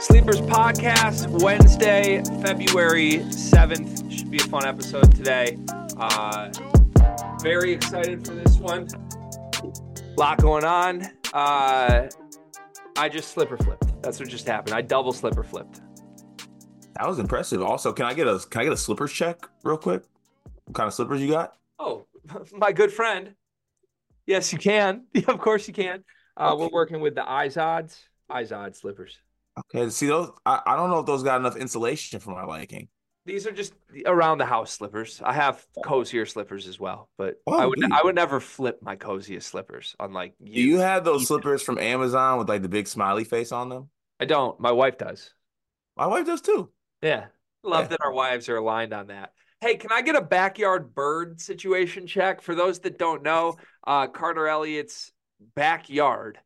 Sleepers Podcast, Wednesday, February 7th. Should be a fun episode today. Uh, very excited for this one. lot going on. Uh, I just slipper flipped. That's what just happened. I double slipper flipped. That was impressive. Also, can I get a can I get a slippers check real quick? What kind of slippers you got? Oh, my good friend. Yes, you can. of course you can. Uh, Okay. We're working with the Izod, Izod slippers. Okay, see those. I, I don't know if those got enough insulation for my liking. These are just around the house slippers. I have cozier slippers as well, but Oh, I would you? I would never flip my coziest slippers. Unlike you, Do you have those slippers from Amazon with like the big smiley face on them? I don't. My wife does. My wife does too. Yeah, love Yeah. that our wives are aligned on that. Hey, can I get a backyard bird situation check? For those that don't know, uh, Carter Elliott's backyard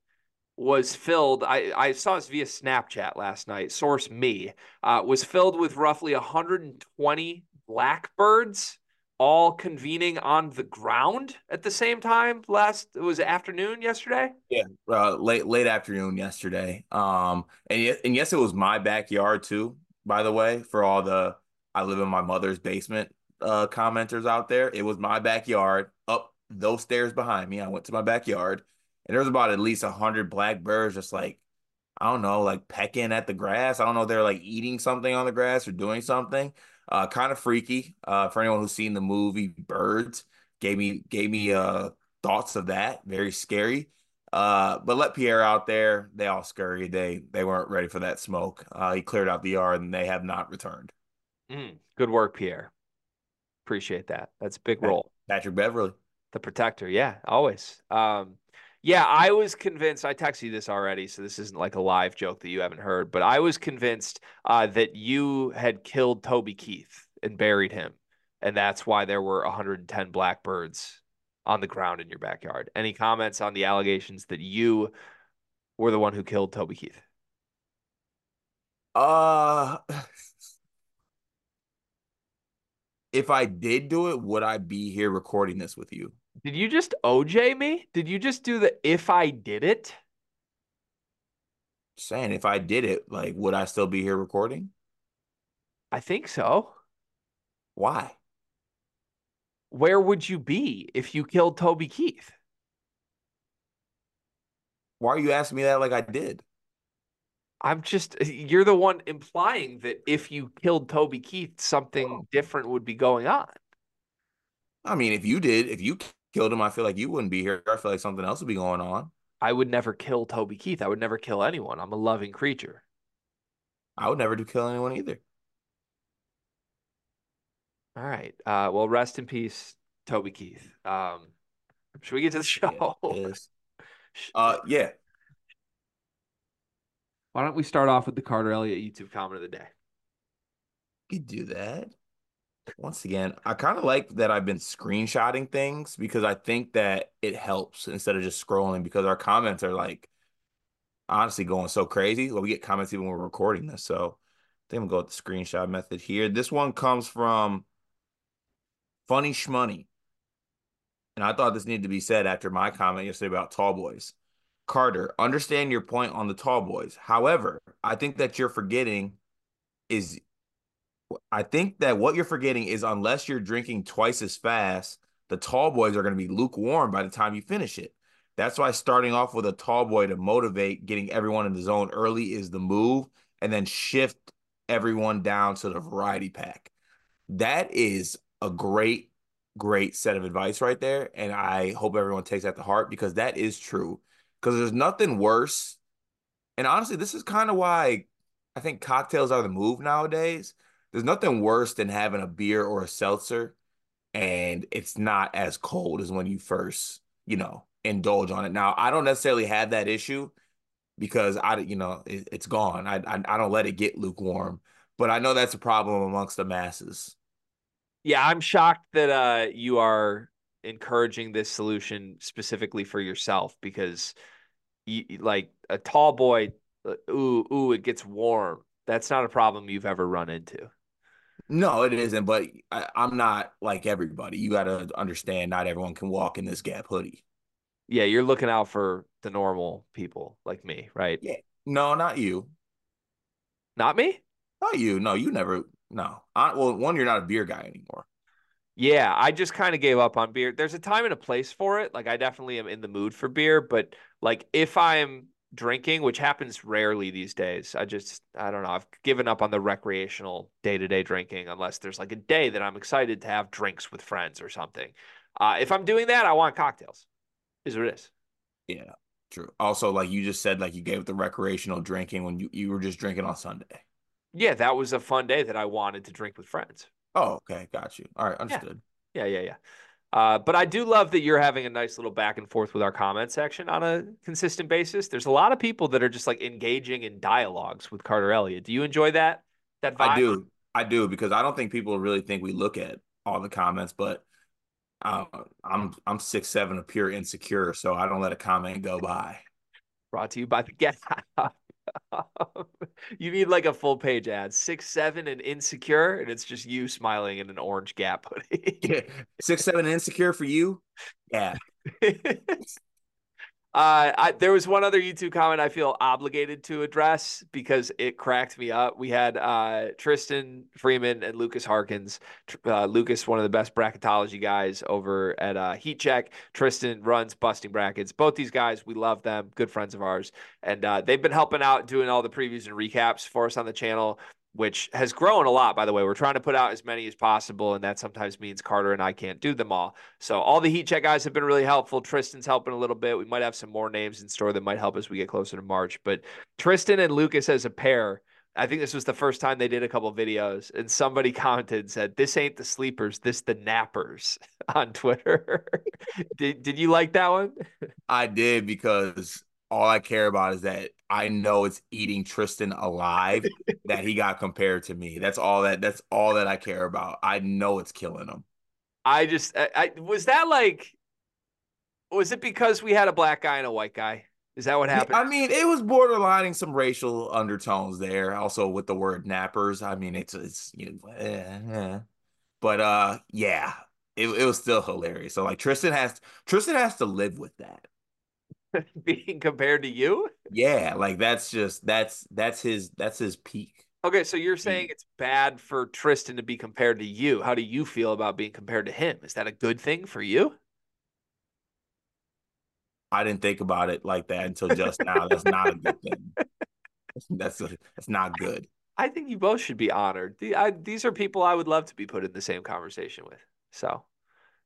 was filled. I, I saw this via Snapchat last night. Source me uh, was filled with roughly 120 blackbirds, all convening on the ground at the same time. Last it was afternoon yesterday. Yeah, uh, late late afternoon yesterday. Um, and yes, and yes, it was my backyard too. By the way, for all the I live in my mother's basement uh commenters out there, it was my backyard. Up those stairs behind me, I went to my backyard, and there was about at least a hundred blackbirds, just like I don't know, like pecking at the grass. I don't know they're like eating something on the grass or doing something. Uh, kind of freaky. Uh, for anyone who's seen the movie Birds, gave me gave me uh thoughts of that. Very scary. Uh, but let Pierre out there. They all scurried. They they weren't ready for that smoke. Uh, he cleared out the yard and they have not returned. Mm, good work, Pierre. Appreciate that. That's a big role. Patrick Beverley. The protector, yeah, always. Um, yeah, I was convinced. I texted you this already, so this isn't like a live joke that you haven't heard. But I was convinced uh, that you had killed Toby Keith and buried him, and that's why there were 110 blackbirds on the ground in your backyard. Any comments on the allegations that you were the one who killed Toby Keith? Uh, if I did do it, would I be here recording this with you? Did you just OJ me? Did you just do the if I did it? Saying if I did it, like, would I still be here recording? I think so. Why? Where would you be if you killed Toby Keith? Why are you asking me that like I did? I'm just, you're the one implying that if you killed Toby Keith, something different would be going on. I mean, if you did, if you killed him, I feel like you wouldn't be here. I feel like something else would be going on. I would never kill Toby Keith. I would never kill anyone. I'm a loving creature. I would never do kill anyone either. All right. Uh, well, rest in peace, Toby Keith. Um, should we get to the show? Yes. Uh, yeah. Why don't we start off with the Carter Elliott YouTube comment of the day? You do that. Once again, I kind of like that I've been screenshotting things because I think that it helps instead of just scrolling because our comments are like honestly going so crazy. Well, we get comments even when we're recording this. So I think I'm gonna go with the screenshot method here. This one comes from Funny Shmoney. And I thought this needed to be said after my comment yesterday about tall boys. Carter, understand your point on the tall boys. However, I think that you're forgetting is I think that what you're forgetting is unless you're drinking twice as fast, the tall boys are going to be lukewarm by the time you finish it. That's why starting off with a tall boy to motivate getting everyone in the zone early is the move, and then shift everyone down to the variety pack. That is a great, great set of advice right there. And I hope everyone takes that to heart because that is true. Because there's nothing worse. And honestly, this is kind of why I think cocktails are the move nowadays. There's nothing worse than having a beer or a seltzer and it's not as cold as when you first, you know, indulge on it. Now, I don't necessarily have that issue because I, you know, it, it's gone. I, I I don't let it get lukewarm, but I know that's a problem amongst the masses. Yeah, I'm shocked that uh, you are encouraging this solution specifically for yourself because, you, like a tall boy, uh, ooh, ooh, it gets warm. That's not a problem you've ever run into. No, it isn't. But I, I'm not like everybody. You got to understand, not everyone can walk in this Gap hoodie. Yeah, you're looking out for the normal people like me, right? Yeah. No, not you. Not me? Not you. No, you never. No. I, well, one, you're not a beer guy anymore. Yeah, I just kind of gave up on beer. There's a time and a place for it. Like I definitely am in the mood for beer, but like if I'm drinking, which happens rarely these days, I just I don't know. I've given up on the recreational day-to-day drinking unless there's like a day that I'm excited to have drinks with friends or something. Uh, if I'm doing that, I want cocktails. Is what it is. Yeah, true. Also, like you just said, like you gave up the recreational drinking when you, you were just drinking on Sunday. Yeah, that was a fun day that I wanted to drink with friends. Oh, okay, got you. All right, understood. Yeah, yeah, yeah. yeah. Uh, but I do love that you're having a nice little back and forth with our comment section on a consistent basis. There's a lot of people that are just like engaging in dialogues with Carter Elliott. Do you enjoy that? That vibe? I do. I do because I don't think people really think we look at all the comments, but uh, I'm I'm six seven of pure insecure, so I don't let a comment go by. Brought to you by the Get you need like a full page ad, six seven and insecure, and it's just you smiling in an orange Gap hoodie. yeah, six seven and insecure for you. Yeah. Uh, I, there was one other YouTube comment I feel obligated to address because it cracked me up. We had uh, Tristan Freeman and Lucas Harkins. Uh, Lucas, one of the best bracketology guys over at uh, Heat Check. Tristan runs Busting Brackets. Both these guys, we love them. Good friends of ours, and uh, they've been helping out doing all the previews and recaps for us on the channel which has grown a lot, by the way. We're trying to put out as many as possible, and that sometimes means Carter and I can't do them all. So all the heat check guys have been really helpful. Tristan's helping a little bit. We might have some more names in store that might help as we get closer to March. But Tristan and Lucas as a pair, I think this was the first time they did a couple videos, and somebody commented and said, "This ain't the sleepers, this the nappers" on Twitter. did Did you like that one? I did because all I care about is that I know it's eating Tristan alive that he got compared to me. That's all that that's all that I care about. I know it's killing him. I just I, I was that like was it because we had a black guy and a white guy? Is that what happened? I mean, it was borderlining some racial undertones there. Also with the word nappers. I mean, it's it's you know, eh, eh. but uh, yeah, it it was still hilarious. So like Tristan has Tristan has to live with that. being compared to you? Yeah, like that's just that's that's his that's his peak. Okay, so you're saying it's bad for Tristan to be compared to you. How do you feel about being compared to him? Is that a good thing for you? I didn't think about it like that until just now. That's not a good thing. That's a, that's not good. I think you both should be honored. The, I, these are people I would love to be put in the same conversation with. So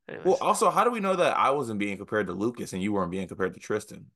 Anyways. Well, also, how do we know that I wasn't being compared to Lucas and you weren't being compared to Tristan?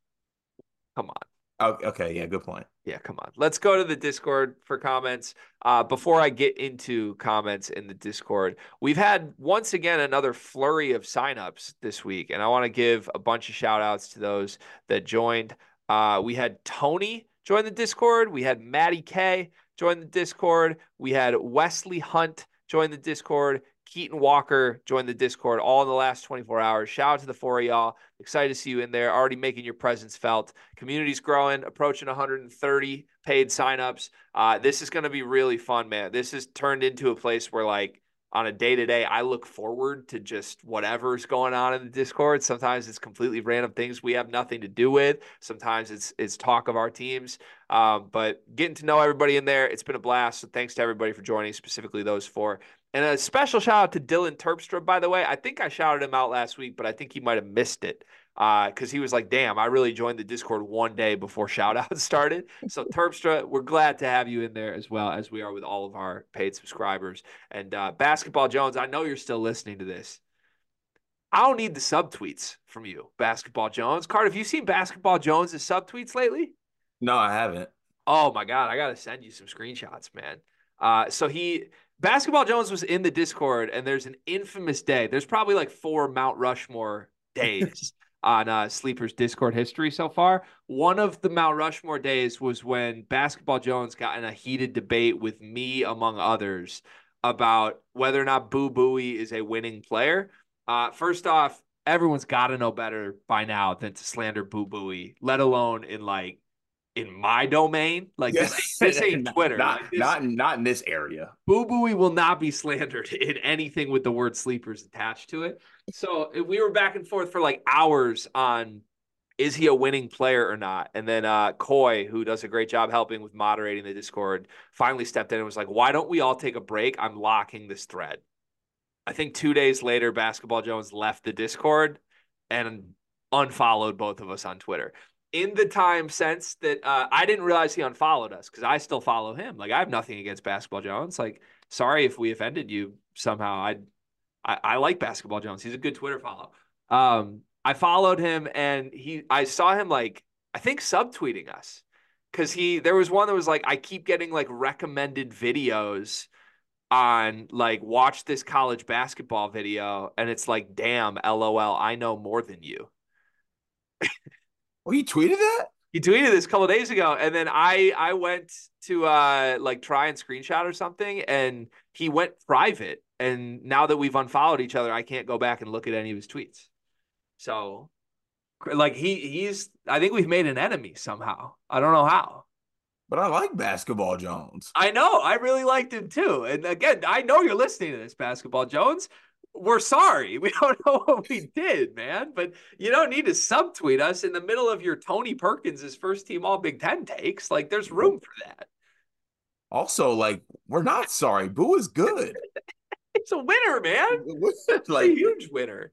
Come on. Oh, okay, yeah, good point. Yeah, come on. Let's go to the Discord for comments. Uh, before I get into comments in the Discord, we've had once again another flurry of signups this week, and I want to give a bunch of shout outs to those that joined. Uh, we had Tony join the Discord. We had Maddie K join the Discord. We had Wesley Hunt join the Discord. Keaton Walker joined the Discord all in the last 24 hours. Shout out to the four of y'all. Excited to see you in there. Already making your presence felt. Community's growing, approaching 130 paid signups. Uh, this is going to be really fun, man. This has turned into a place where, like, on a day to day, I look forward to just whatever's going on in the Discord. Sometimes it's completely random things we have nothing to do with. Sometimes it's it's talk of our teams. Um, but getting to know everybody in there, it's been a blast. So thanks to everybody for joining, specifically those four. And a special shout out to Dylan Terpstra, by the way. I think I shouted him out last week, but I think he might have missed it because uh, he was like, damn, I really joined the Discord one day before shout out started. So, Terpstra, we're glad to have you in there as well as we are with all of our paid subscribers. And uh, Basketball Jones, I know you're still listening to this. I don't need the subtweets from you, Basketball Jones. Card, have you seen Basketball Jones' subtweets lately? No, I haven't. Oh my God, I got to send you some screenshots, man. Uh, so he Basketball Jones was in the Discord, and there's an infamous day. There's probably like four Mount Rushmore days on uh, Sleeper's Discord history so far. One of the Mount Rushmore days was when Basketball Jones got in a heated debate with me, among others, about whether or not Boo Buie is a winning player. Uh, first off, everyone's got to know better by now than to slander Boo Buie, let alone in like in my domain. Like this, ain't, this ain't Twitter. Not like this, not not in this area. Boo Buie will not be slandered in anything with the word sleepers attached to it. So we were back and forth for like hours on is he a winning player or not? And then uh Coy, who does a great job helping with moderating the Discord, finally stepped in and was like, why don't we all take a break? I'm locking this thread. I think two days later, Basketball Jones left the Discord and unfollowed both of us on Twitter. In the time since that, uh, I didn't realize he unfollowed us because I still follow him. Like I have nothing against Basketball Jones. Like, sorry if we offended you somehow. I, I, I like Basketball Jones. He's a good Twitter follow. Um, I followed him and he, I saw him like I think subtweeting us because he there was one that was like I keep getting like recommended videos on like watch this college basketball video and it's like damn lol i know more than you well he tweeted that he tweeted this a couple days ago and then i i went to uh like try and screenshot or something and he went private and now that we've unfollowed each other i can't go back and look at any of his tweets so like he he's i think we've made an enemy somehow i don't know how but I like Basketball Jones. I know. I really liked him too. And again, I know you're listening to this, Basketball Jones. We're sorry. We don't know what we did, man. But you don't need to subtweet us in the middle of your Tony Perkins' first team All Big Ten takes. Like, there's room for that. Also, like, we're not sorry. Boo is good. it's a winner, man. It's like, a huge winner.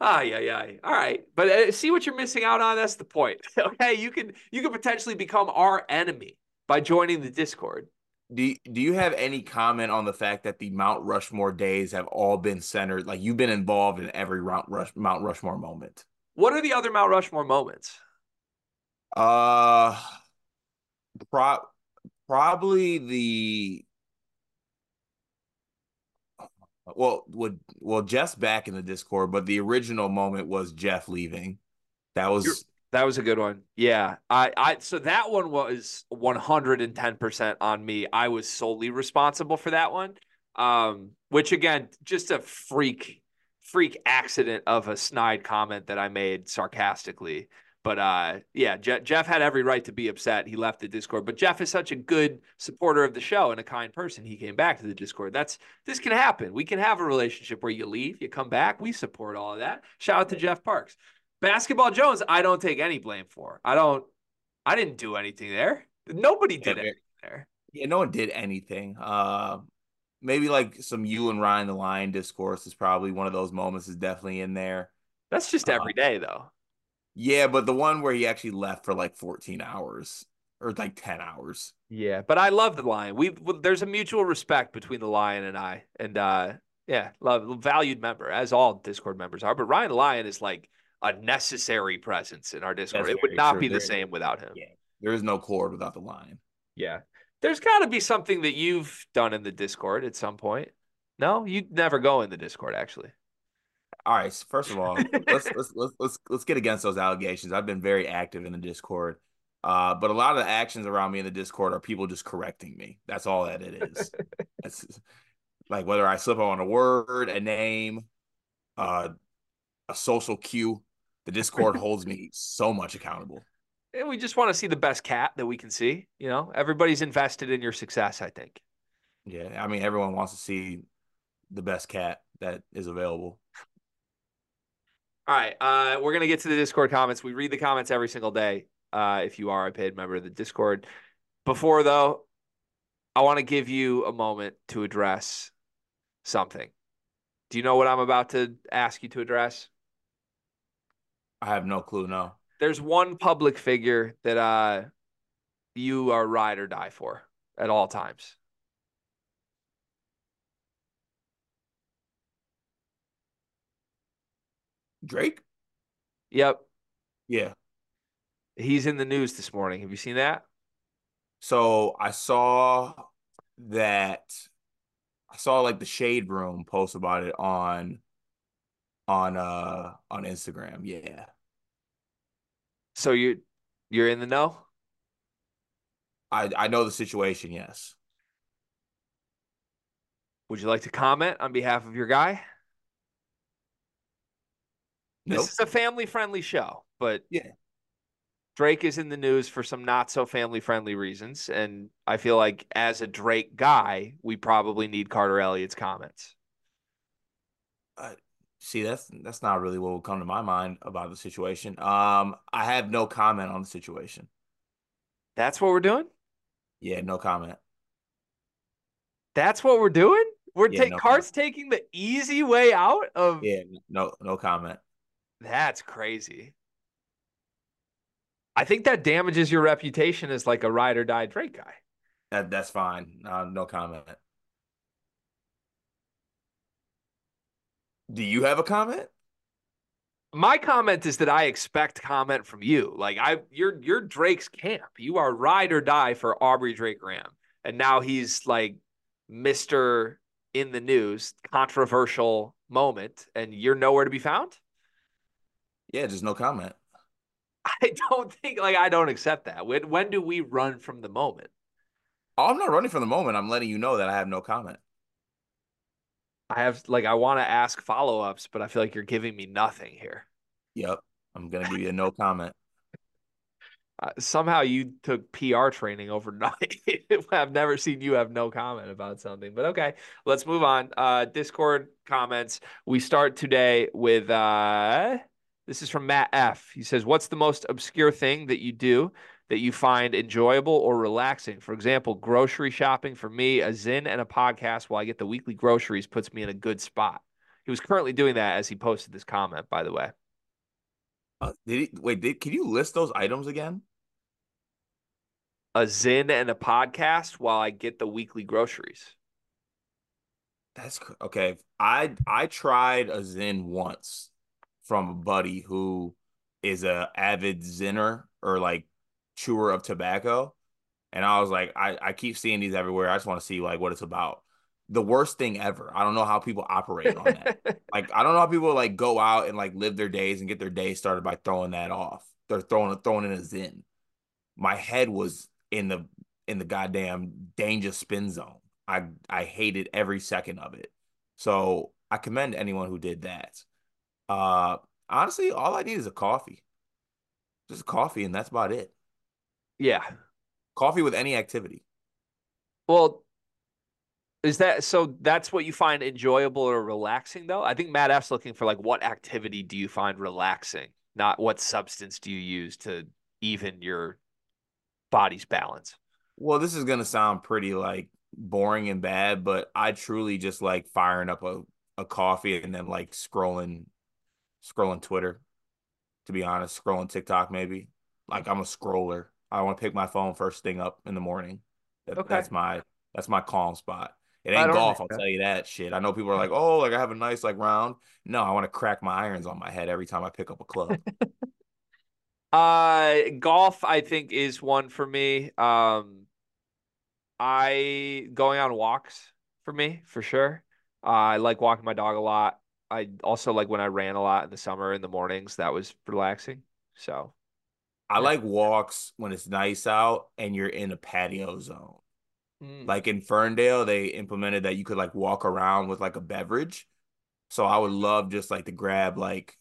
Ah, yeah, yeah. All right, but uh, see what you're missing out on. That's the point. okay, you can you can potentially become our enemy by joining the Discord. Do you, do you have any comment on the fact that the Mount Rushmore days have all been centered? Like you've been involved in every Mount, Rush, Mount Rushmore moment. What are the other Mount Rushmore moments? Uh, pro- probably the well, would well Jeff's back in the Discord, but the original moment was Jeff leaving. That was that was a good one. Yeah. I, I so that one was 110% on me. I was solely responsible for that one. Um, which again, just a freak, freak accident of a snide comment that I made sarcastically. But uh, yeah, Je- Jeff had every right to be upset. He left the Discord, but Jeff is such a good supporter of the show and a kind person. He came back to the Discord. That's this can happen. We can have a relationship where you leave, you come back. We support all of that. Shout out to Jeff Parks. Basketball Jones, I don't take any blame for. I don't. I didn't do anything there. Nobody did yeah, anything there. Yeah, no one did anything. Uh, maybe like some you and Ryan the Lion discourse is probably one of those moments. Is definitely in there. That's just every uh, day, though. Yeah, but the one where he actually left for like 14 hours or like 10 hours. Yeah, but I love the Lion. We there's a mutual respect between the Lion and I, and uh, yeah, love valued member as all Discord members are. But Ryan the Lion is like a necessary presence in our Discord. That's it would not be the same without him. Yeah. There is no cord without the line. Yeah. There's got to be something that you've done in the Discord at some point. No, you never go in the Discord actually. All right. So first of all, let's, let's let's let's let's get against those allegations. I've been very active in the Discord, uh, but a lot of the actions around me in the Discord are people just correcting me. That's all that it is. it's like whether I slip on a word, a name, uh, a social cue. The Discord holds me so much accountable. And we just want to see the best cat that we can see. You know, everybody's invested in your success, I think. Yeah. I mean, everyone wants to see the best cat that is available. All right. Uh, we're going to get to the Discord comments. We read the comments every single day uh, if you are a paid member of the Discord. Before, though, I want to give you a moment to address something. Do you know what I'm about to ask you to address? I have no clue. No. There's one public figure that uh you are ride or die for at all times. Drake? Yep. Yeah. He's in the news this morning. Have you seen that? So I saw that I saw like the shade room post about it on on uh on Instagram. Yeah. So you you're in the know? I I know the situation, yes. Would you like to comment on behalf of your guy? Nope. This is a family friendly show, but yeah. Drake is in the news for some not so family friendly reasons. And I feel like as a Drake guy, we probably need Carter Elliott's comments. Uh, see, that's that's not really what would come to my mind about the situation. Um, I have no comment on the situation. That's what we're doing? Yeah, no comment. That's what we're doing? We're Yeah, taking no Cart's taking the easy way out of Yeah, no no comment. That's crazy. I think that damages your reputation as like a ride or die Drake guy. That that's fine. Uh, no comment. Do you have a comment? My comment is that I expect comment from you. Like I you're you're Drake's camp. You are ride or die for Aubrey Drake Graham. And now he's like Mr. in the news, controversial moment, and you're nowhere to be found. Yeah, just no comment. I don't think like I don't accept that. When when do we run from the moment? Oh, I'm not running from the moment. I'm letting you know that I have no comment. I have like I want to ask follow-ups, but I feel like you're giving me nothing here. Yep. I'm gonna give you a no comment. Uh, somehow you took PR training overnight. I've never seen you have no comment about something, but okay, let's move on. Uh, Discord comments. We start today with uh, this is from Matt F. He says, "What's the most obscure thing that you do that you find enjoyable or relaxing? For example, grocery shopping. For me, a Zyn and a podcast while I get the weekly groceries puts me in a good spot." He was currently doing that as he posted this comment, by the way. Uh, did he wait? Did can you list those items again? A Zyn and a podcast while I get the weekly groceries. That's okay. I I tried a Zyn once from a buddy who is a avid Zinner or like chewer of tobacco, and I was like, I I keep seeing these everywhere. I just want to see like what it's about. The worst thing ever. I don't know how people operate on that. like I don't know how people like go out and like live their days and get their day started by throwing that off. They're throwing throwing in a Zyn. My head was in the in the goddamn danger spin zone. I I hated every second of it. So I commend anyone who did that. Uh honestly, all I need is a coffee. Just coffee and that's about it. Yeah. Coffee with any activity. Well, is that so? That's what you find enjoyable or relaxing, though. I think Matt F's looking for like what activity do you find relaxing, not what substance do you use to even your body's balance. Well, this is gonna sound pretty like boring and bad, but I truly just like firing up a, a coffee and then like scrolling scrolling Twitter, to be honest, scrolling TikTok maybe. Like I'm a scroller. I want to pick my phone first thing up in the morning. That, Okay. That's my that's my calm spot. It ain't golf, I'll that. tell you that shit. I know people are like, oh, like I have a nice like round. No, I want to crack my irons on my head every time I pick up a club. Uh, golf, I think, is one for me. Um, I going on walks for me for sure. Uh, I like walking my dog a lot. I also like when I ran a lot in the summer in the mornings. That was relaxing. So I like walks when it's nice out and you're in a patio zone. mm, Like in Ferndale, they implemented that you could like walk around with like a beverage. So I would love just like to grab like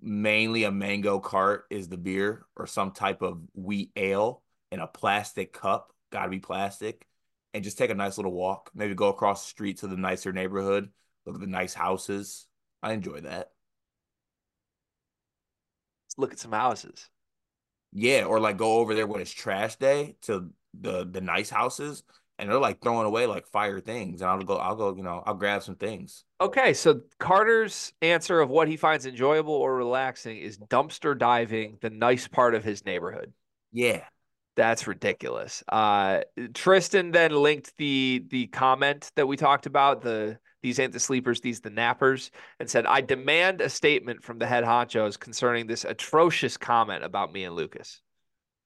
mainly a mango cart is the beer or some type of wheat ale in a plastic cup, gotta be plastic, and just take a nice little walk. Maybe go across the street to the nicer neighborhood, look at the nice houses. I enjoy that. let's look at some houses. Yeah, or like go over there when it's trash day to the the nice houses and they're like throwing away like fire things. And I'll go, I'll go, you know, I'll grab some things. Okay, so Carter's answer of what he finds enjoyable or relaxing is dumpster diving, the nice part of his neighborhood. Yeah. That's ridiculous. Uh, Tristan then linked the the comment that we talked about, the these ain't the sleepers, these the nappers, and said, I demand a statement from the head honchos concerning this atrocious comment about me and Lucas.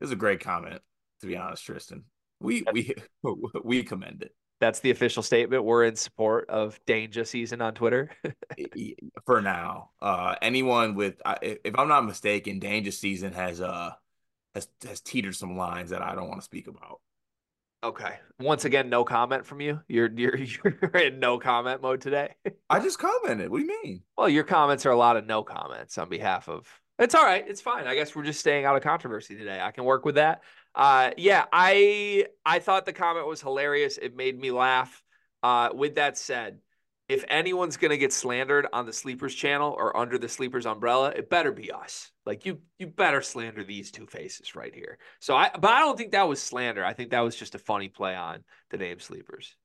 It was a great comment, to be honest, Tristan. We we we commend it. That's the official statement. We're in support of Danger season on Twitter. for now. Uh, anyone with, if I'm not mistaken, Danger Season has uh has has teetered some lines that I don't want to speak about. Okay. Once again, no comment from you. You're you're you're in no comment mode today. I just commented. What do you mean? Well, your comments are a lot of no comments on behalf of It's all right. It's fine. I guess we're just staying out of controversy today. I can work with that. Uh, yeah, I I thought the comment was hilarious. It made me laugh. Uh, with that said, if anyone's gonna get slandered on the Sleepers channel or under the Sleepers umbrella, it better be us. Like you, you better slander these two faces right here. So I, but I don't think that was slander. I think that was just a funny play on the name Sleepers.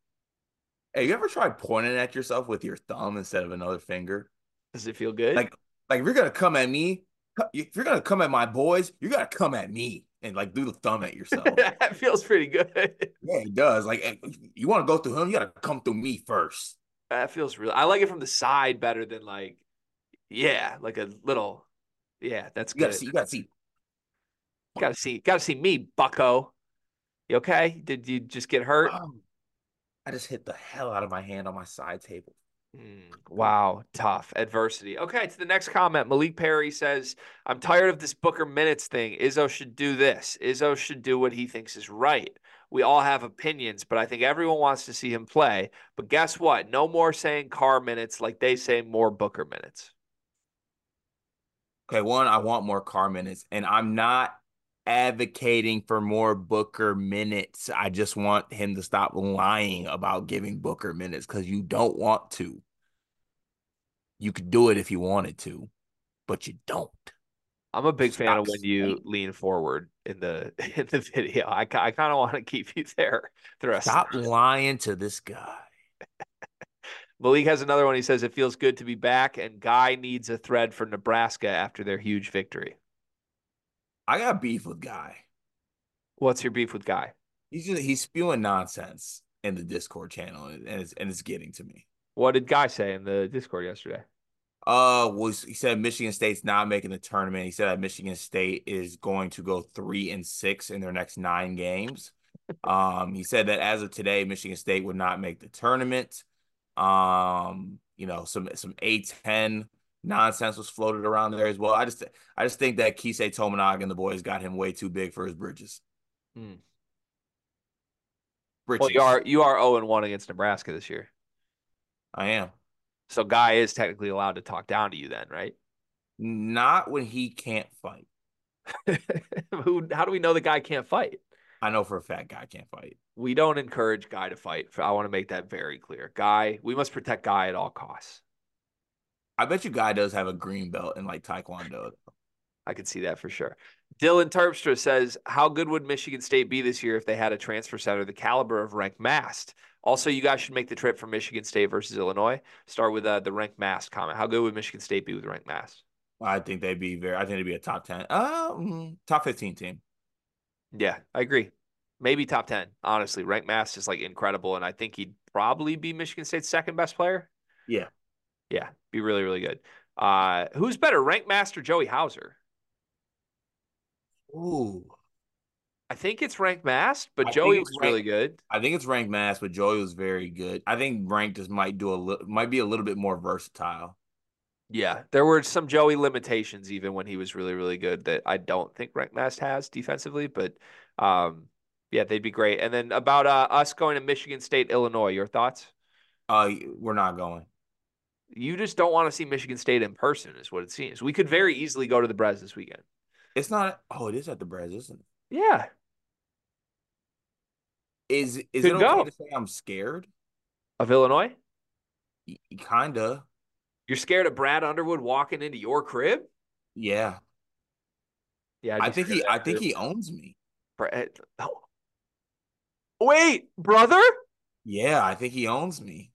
Hey, you ever tried pointing at yourself with your thumb instead of another finger? Does it feel good? Like, like if you're gonna come at me, if you're gonna come at my boys, you gotta come at me and like do the thumb at yourself. that feels pretty good. Yeah, it does. Like, eh, you want to go through him, you gotta come through me first. That feels real. I like it from the side better than like, yeah, like a little. Yeah, that's you good. Gotta see, you gotta see. Gotta see. Gotta see me, Bucko. You okay? Did you just get hurt? Um, I just hit the hell out of my hand on my side table. Mm, wow, tough adversity. Okay, to the next comment. Malik Perry says, I'm tired of this Booker minutes thing. Izzo should do this. Izzo should do what he thinks is right. We all have opinions, but I think everyone wants to see him play. But guess what? No more saying car minutes like they say more Booker minutes. Okay, one, I want more car minutes, and I'm not advocating for more Booker minutes. I just want him to stop lying about giving Booker minutes because you don't want to. You could do it if you wanted to, but you don't. I'm a big Stop fan of when you lean forward in the in the video. I, I kind of want to keep you there the rest. Stop lying to this guy. Malik has another one. He says it feels good to be back, and Guy needs a thread for Nebraska after their huge victory. I got beef with Guy. What's your beef with Guy? He's just he's spewing nonsense in the Discord channel, and it's and it's getting to me. What did Guy say in the Discord yesterday? Uh, was he said Michigan State's not making the tournament. He said that Michigan State is going to go three and six in their next nine games. um, he said that as of today, Michigan State would not make the tournament. Um, you know, some some A10 nonsense was floated around there as well. I just I just think that Keisei Tominaga and the boys got him way too big for his bridges. Hmm. Well, you are you are 0 and 1 against Nebraska this year. I am. So Guy is technically allowed to talk down to you then, right? Not when he can't fight. Who how do we know the guy can't fight? I know for a fact Guy can't fight. We don't encourage Guy to fight. I want to make that very clear. Guy, we must protect Guy at all costs. I bet you Guy does have a green belt in like Taekwondo. I could see that for sure. Dylan Terpstra says, How good would Michigan State be this year if they had a transfer center the caliber of Rienk Mast? Also, you guys should make the trip for Michigan State versus Illinois. Start with uh, the Rienk Mast comment. How good would Michigan State be with Rienk Mast? I think they'd be very. I think they'd be a top ten, um, top fifteen team. Yeah, I agree. Maybe top ten. Honestly, Rienk Mast is like incredible, and I think he'd probably be Michigan State's second best player. Yeah, yeah, be really really good. Uh, who's better, Rienk Mast or Joey Hauser? Ooh, I think it's Rienk Mast, but I Joey was ranked, really good. I think it's Rienk Mast, but Joey was very good. I think Rank just might do a little, might be a little bit more versatile. Yeah, there were some Joey limitations even when he was really really good that I don't think Rienk Mast has defensively, but um, yeah, they'd be great. And then about uh, us going to Michigan State, Illinois, your thoughts? Uh, we're not going. You just don't want to see Michigan State in person, is what it seems. We could very easily go to the Brez this weekend. It's not. Oh, it is at the Brez, isn't it? Yeah. Is is Could it okay go. to say I'm scared of Illinois? Y- kinda. You're scared of Brad Underwood walking into your crib? Yeah. Yeah, I think he. I think he owns me. Brad. Oh. Wait, brother? Yeah, I think he owns me.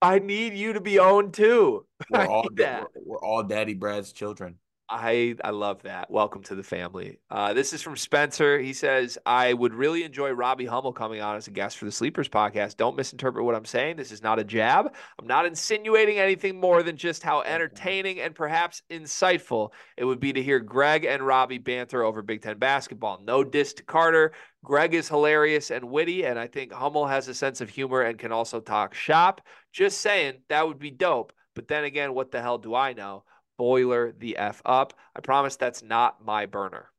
I need you to be owned too. We're all, we're, we're all Daddy Brad's children. I I love that. Welcome to the family. Uh, this is from Spencer. He says, "I would really enjoy Robbie Hummel coming on as a guest for the Sleepers podcast. Don't misinterpret what I'm saying. This is not a jab. I'm not insinuating anything more than just how entertaining and perhaps insightful it would be to hear Greg and Robbie banter over Big Ten basketball. No diss to Carter. Greg is hilarious and witty, and I think Hummel has a sense of humor and can also talk shop. Just saying, that would be dope. But then again, what the hell do I know?" boiler the F up. I promise that's not my burner.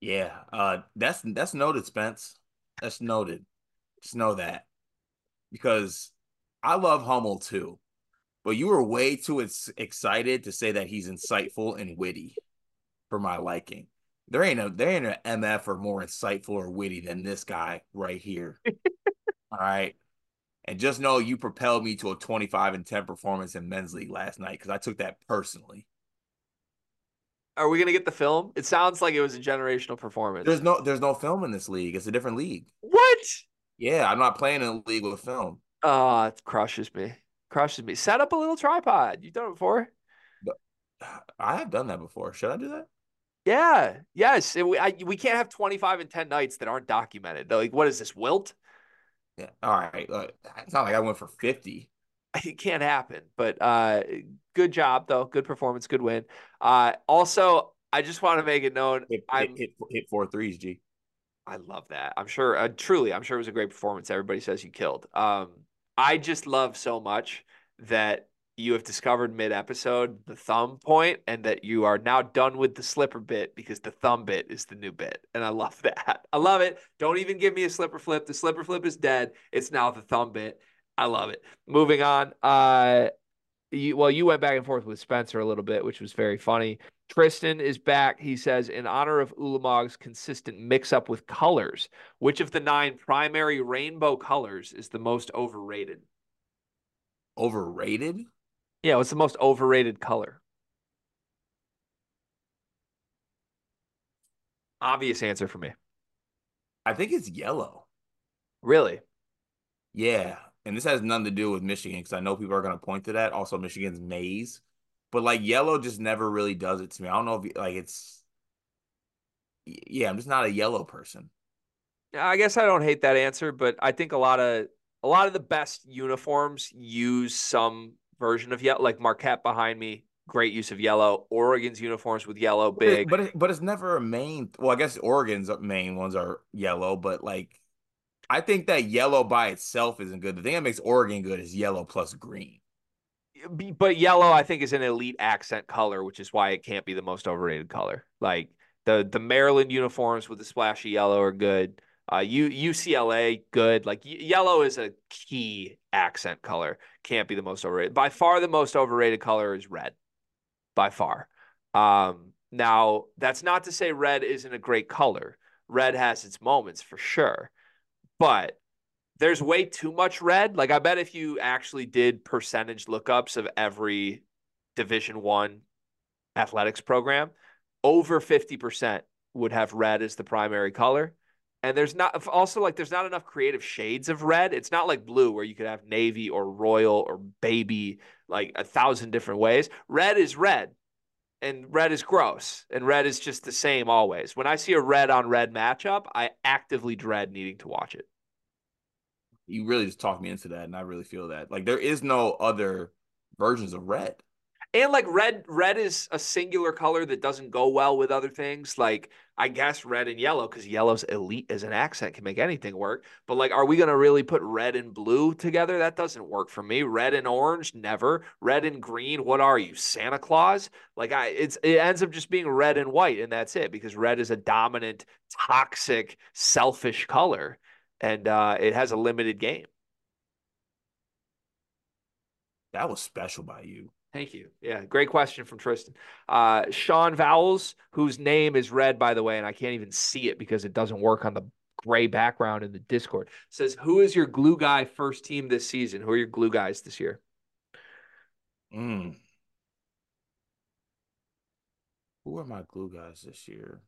Yeah, uh, that's that's noted, Spence. That's noted. Just know that because I love Hummel too, but you were way too ex- excited to say that he's insightful and witty for my liking. There ain't a there ain't an MF or more insightful or witty than this guy right here. All right. And just know you propelled me to a 25 and 10 performance in men's league last night because I took that personally. Are we gonna get the film? It sounds like it was a generational performance. There's no there's no film in this league. It's a different league. What? Yeah, I'm not playing in a league with film. Oh, it crushes me. Crushes me. Set up a little tripod. You've done it before. I have done that before. Should I do that? Yeah. Yes. It, we, I, we can't have 25 and 10 nights that aren't documented. Like, what is this, Wilt? Yeah. All right. Uh, it's not like I went for 50. It can't happen. But uh, good job, though. Good performance. Good win. Uh, also, I just want to make it known. Hit, hit, hit, hit four threes, G. I love that. I'm sure, uh, truly, I'm sure it was a great performance. Everybody says you killed. Um, I just love so much that you have discovered mid episode the thumb point and that you are now done with the slipper bit because the thumb bit is the new bit. And I love that. I love it. Don't even give me a slipper flip. The slipper flip is dead. It's now the thumb bit. I love it. Moving on. Uh, you, well, you went back and forth with Spencer a little bit, which was very funny. Tristan is back. He says, in honor of Ulamog's consistent mix up with colors, which of the nine primary rainbow colors is the most overrated? Overrated? Yeah, what's the most overrated color? Obvious answer for me. I think it's yellow. Really? Yeah. And this has nothing to do with Michigan because I know people are going to point to that. Also, Michigan's maize. But like yellow just never really does it to me. I don't know if like it's. Yeah, I'm just not a yellow person. I guess I don't hate that answer, but I think a lot of a lot of the best uniforms use some version of yellow, like Marquette behind me. Great use of yellow. Oregon's uniforms with yellow, big. But it, but it's never a main. Well, I guess Oregon's uh, main ones are yellow, but like, I think that yellow by itself isn't good. The thing that makes Oregon good is yellow plus green. But yellow, I think, is an elite accent color, which is why it can't be the most overrated color. Like the the Maryland uniforms with the splashy yellow are good. Uh, U, UCLA, good. Like yellow is a key accent color. Can't be the most overrated. By far, the most overrated color is red. By far. Um, now, that's not to say red isn't a great color. Red has its moments for sure, but there's way too much red. Like I bet if you actually did percentage lookups of every Division One athletics program, over 50% would have red as the primary color and there's not also like there's not enough creative shades of red. It's not like blue where you could have navy or royal or baby like a thousand different ways. Red is red. And red is gross. And red is just the same always. When I see a red on red matchup, I actively dread needing to watch it. You really just talked me into that and I really feel that. Like there is no other versions of red and like red red is a singular color that doesn't go well with other things. Like i guess red and yellow because yellow's elite as an accent can make anything work. But like are we going to really put red and blue together? That doesn't work for me. Red and orange? Never. Red and green? What are you santa claus? Like i it's it ends up just being red and white and that's it because red is a dominant toxic selfish color and uh, it has a limited game. That was special by you Thank you. Yeah, great question from Tristan. Uh, Sean Vowles, whose name is red, by the way, and I can't even see it because it doesn't work on the gray background in the Discord, says, Who is your glue guy first team this season? Who are your glue guys this year? Mm. Who are my glue guys this year?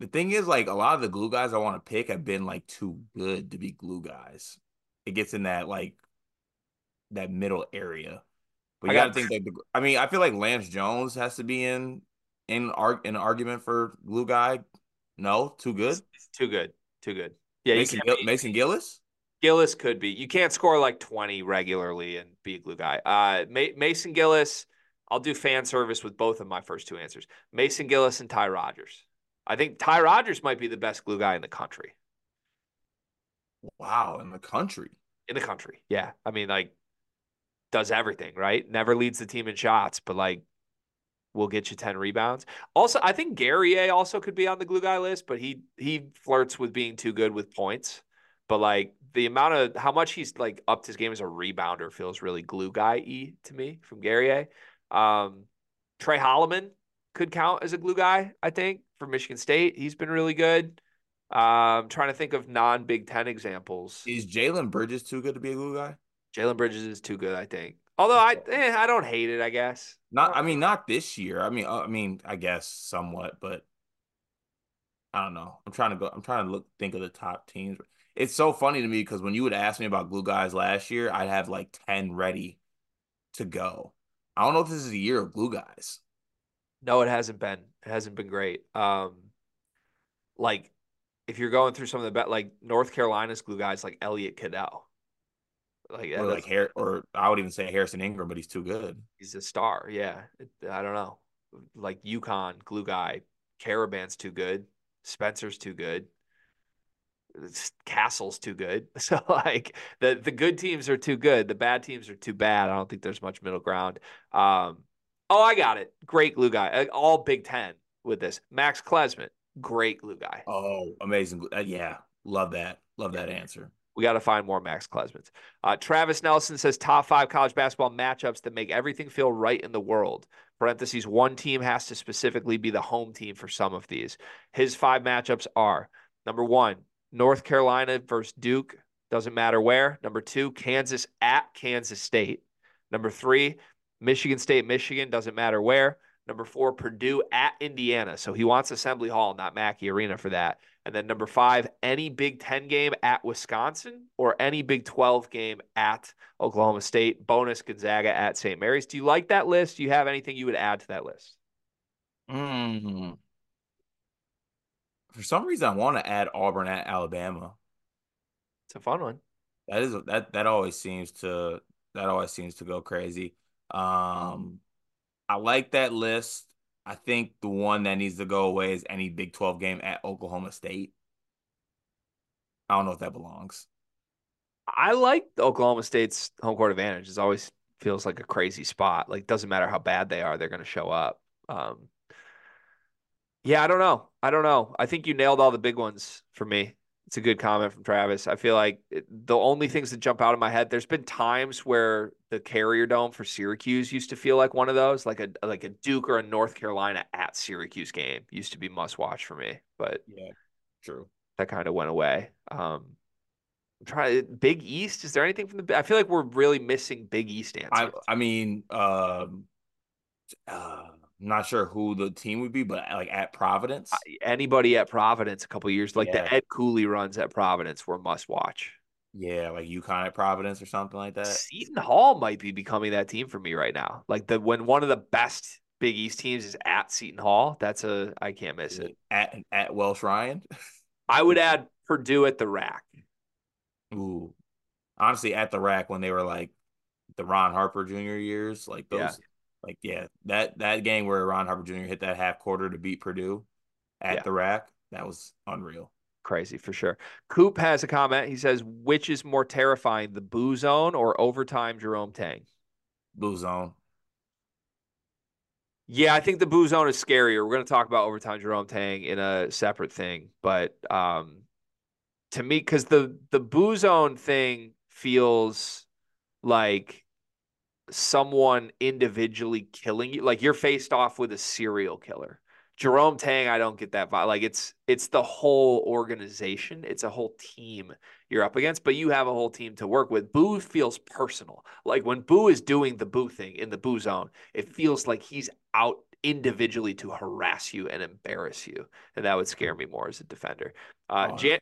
The thing is, like, a lot of the glue guys I want to pick have been like too good to be glue guys. It gets in that like that middle area. But you got to think that. The, I mean, I feel like Lance Jones has to be in in ar- an argument for glue guy. No, too good. It's too good. Too good. Yeah, Mason, Gil- Mason Gillis. Gillis could be. You can't score like twenty regularly and be a glue guy. Uh, Ma- Mason Gillis. I'll do fan service with both of my first two answers. Mason Gillis and Ty Rodgers. I think Ty Rodgers might be the best glue guy in the country. Wow, in the country. In the country, yeah. I mean, like does everything, right? Never leads the team in shots, but like will get you 10 rebounds. Also, I think Guerrier also could be on the glue guy list, but he he flirts with being too good with points. but like the amount of how much he's like upped his game as a rebounder feels really glue guy e to me from Guerrier. Um, Tre Holloman could count as a glue guy, I think, for Michigan State. He's been really good. Um, trying to think of non Big Ten examples. Is Jalen Bridges too good to be a glue guy? Jalen Bridges is too good, I think. Although I, eh, I don't hate it. I guess not. I mean, not this year. I mean, uh, I mean, I guess somewhat, but I don't know. I'm trying to go. I'm trying to look, think of the top teams. It's so funny to me because when you would ask me about glue guys last year, I'd have like ten ready to go. I don't know if this is a year of glue guys. No, it hasn't been. It hasn't been great. Um, like if you're going through some of the bet, like North Carolina's glue guys, like Elliot Cadeau. Like or like hair, or I would even say Harrison Ingram, but he's too good. He's a star. Yeah, I don't know. Like UConn glue guy, Karaban's too good. Spencer's too good. Castle's too good. So like the the good teams are too good. The bad teams are too bad. I don't think there's much middle ground. Um, oh, I got it. Great glue guy. All Big Ten with this. Max Klesmit, great glue guy. Oh, amazing. Uh, yeah, love that. Love that answer. We got to find more Max Klesmits. Uh, Travis Nelson says top five college basketball matchups that make everything feel right in the world. Parentheses, one team has to specifically be the home team for some of these. His five matchups are number one, North Carolina versus Duke, doesn't matter where. Number two, Kansas at Kansas State. Number three, Michigan State, Michigan, doesn't matter where. Number four, Purdue at Indiana. So he wants Assembly Hall, not Mackey Arena for that. And then number five, any Big Ten game at Wisconsin or any Big 12 game at Oklahoma State. Bonus Gonzaga at St. Mary's. Do you like that list? Do you have anything you would add to that list? Mm-hmm. For some reason, I want to add Auburn at Alabama. It's a fun one. That is that that always seems to that always seems to go crazy. Um, I like that list. I think the one that needs to go away is any Big 12 game at Oklahoma State. I don't know if that belongs. I like Oklahoma State's home court advantage. It always feels like a crazy spot. Like doesn't matter how bad they are, they're going to show up. Um, yeah, I don't know. I don't know. I think you nailed all the big ones for me. It's a good comment from Travis. I feel like it, the only things that jump out of my head. There's been times where the Carrier Dome for Syracuse used to feel like one of those, like a like a Duke or a North Carolina at Syracuse game used to be must watch for me. But yeah, true. That kind of went away. Um, I'm trying Big East. Is there anything from the? I feel like we're really missing Big East answers. I I mean, um, uh, I'm not sure who the team would be, but uh, like at Providence, anybody at Providence a couple years, like yeah. the Ed Cooley runs at Providence were must watch. Yeah, like UConn at Providence or something like that. Seton Hall might be becoming that team for me right now. Like the when one of the best Big East teams is at Seton Hall, that's a I can't miss it. At at Welsh-Ryan, I would add Purdue at the RAC. Ooh, honestly, at the RAC when they were like the Ron Harper Jr. years, like those. Yeah. Like yeah, that that game where Ron Harper Jr. hit that half quarter to beat Purdue at yeah. the RAC, that was unreal. Crazy for sure. Coop has a comment. He says, "Which is more terrifying, the boo zone or overtime Jerome Tang?" Boo zone. Yeah, I think the boo zone is scarier. We're going to talk about overtime Jerome Tang in a separate thing, but um, to me, because the the boo zone thing feels like someone individually killing you. Like you're faced off with a serial killer. Jerome Tang, I don't get that vibe. Like it's it's the whole organization. It's a whole team you're up against, but you have a whole team to work with. Boo feels personal. Like when Boo is doing the Boo thing in the Boo zone, it feels like he's out individually to harass you and embarrass you, and that would scare me more as a defender. Uh, oh, Jan-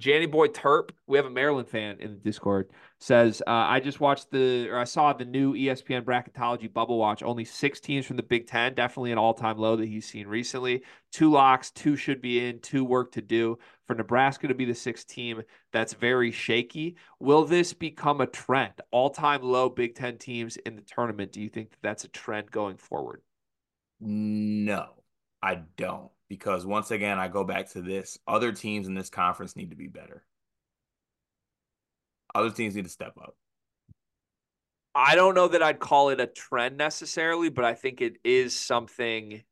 Janny Boy Terp, we have a Maryland fan in the Discord, says, uh, I just watched the, or I saw the new ESPN bracketology bubble watch. Only six teams from the Big Ten, definitely an all time low that he's seen recently. Two locks, two should be in, two work to do. For Nebraska to be the sixth team, that's very shaky. Will this become a trend? All time low Big Ten teams in the tournament. Do you think that that's a trend going forward? No, I don't because once again, I go back to this. Other teams in this conference need to be better. Other teams need to step up. I don't know that I'd call it a trend necessarily, but I think it is something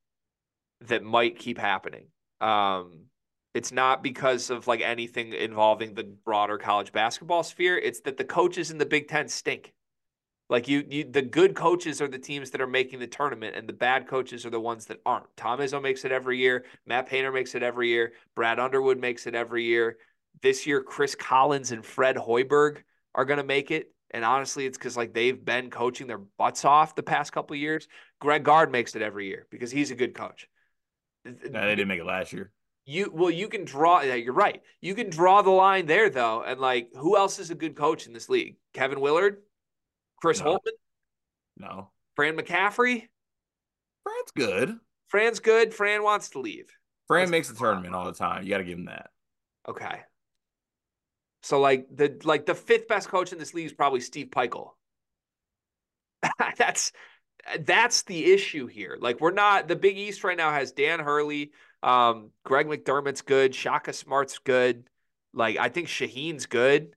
that might keep happening. Um, It's not because of like anything involving the broader college basketball sphere. It's that the coaches in the Big Ten stink. Like you, you, the good coaches are the teams that are making the tournament, and the bad coaches are the ones that aren't. Tom Izzo makes it every year. Matt Painter makes it every year. Brad Underwood makes it every year. This year, Chris Collins and Fred Hoiberg are going to make it. And honestly, it's because like they've been coaching their butts off the past couple years. Greg Gard makes it every year because he's a good coach. No, they didn't make it last year. You well, you can draw. Yeah, you're right. You can draw the line there though, and like, who else is a good coach in this league? Kevin Willard, Chris no. Holtmann, no, Fran McCaffery? Fran's good. Fran's good. Fran wants to leave. Fran That's makes the tournament all the time. You got to give him that. Okay. So like the like the fifth best coach in this league is probably Steve Pikiell. that's that's the issue here. Like we're not the Big East right now has Dan Hurley, um, Greg McDermott's good. Shaka Smart's good. Like I think Shaheen's good.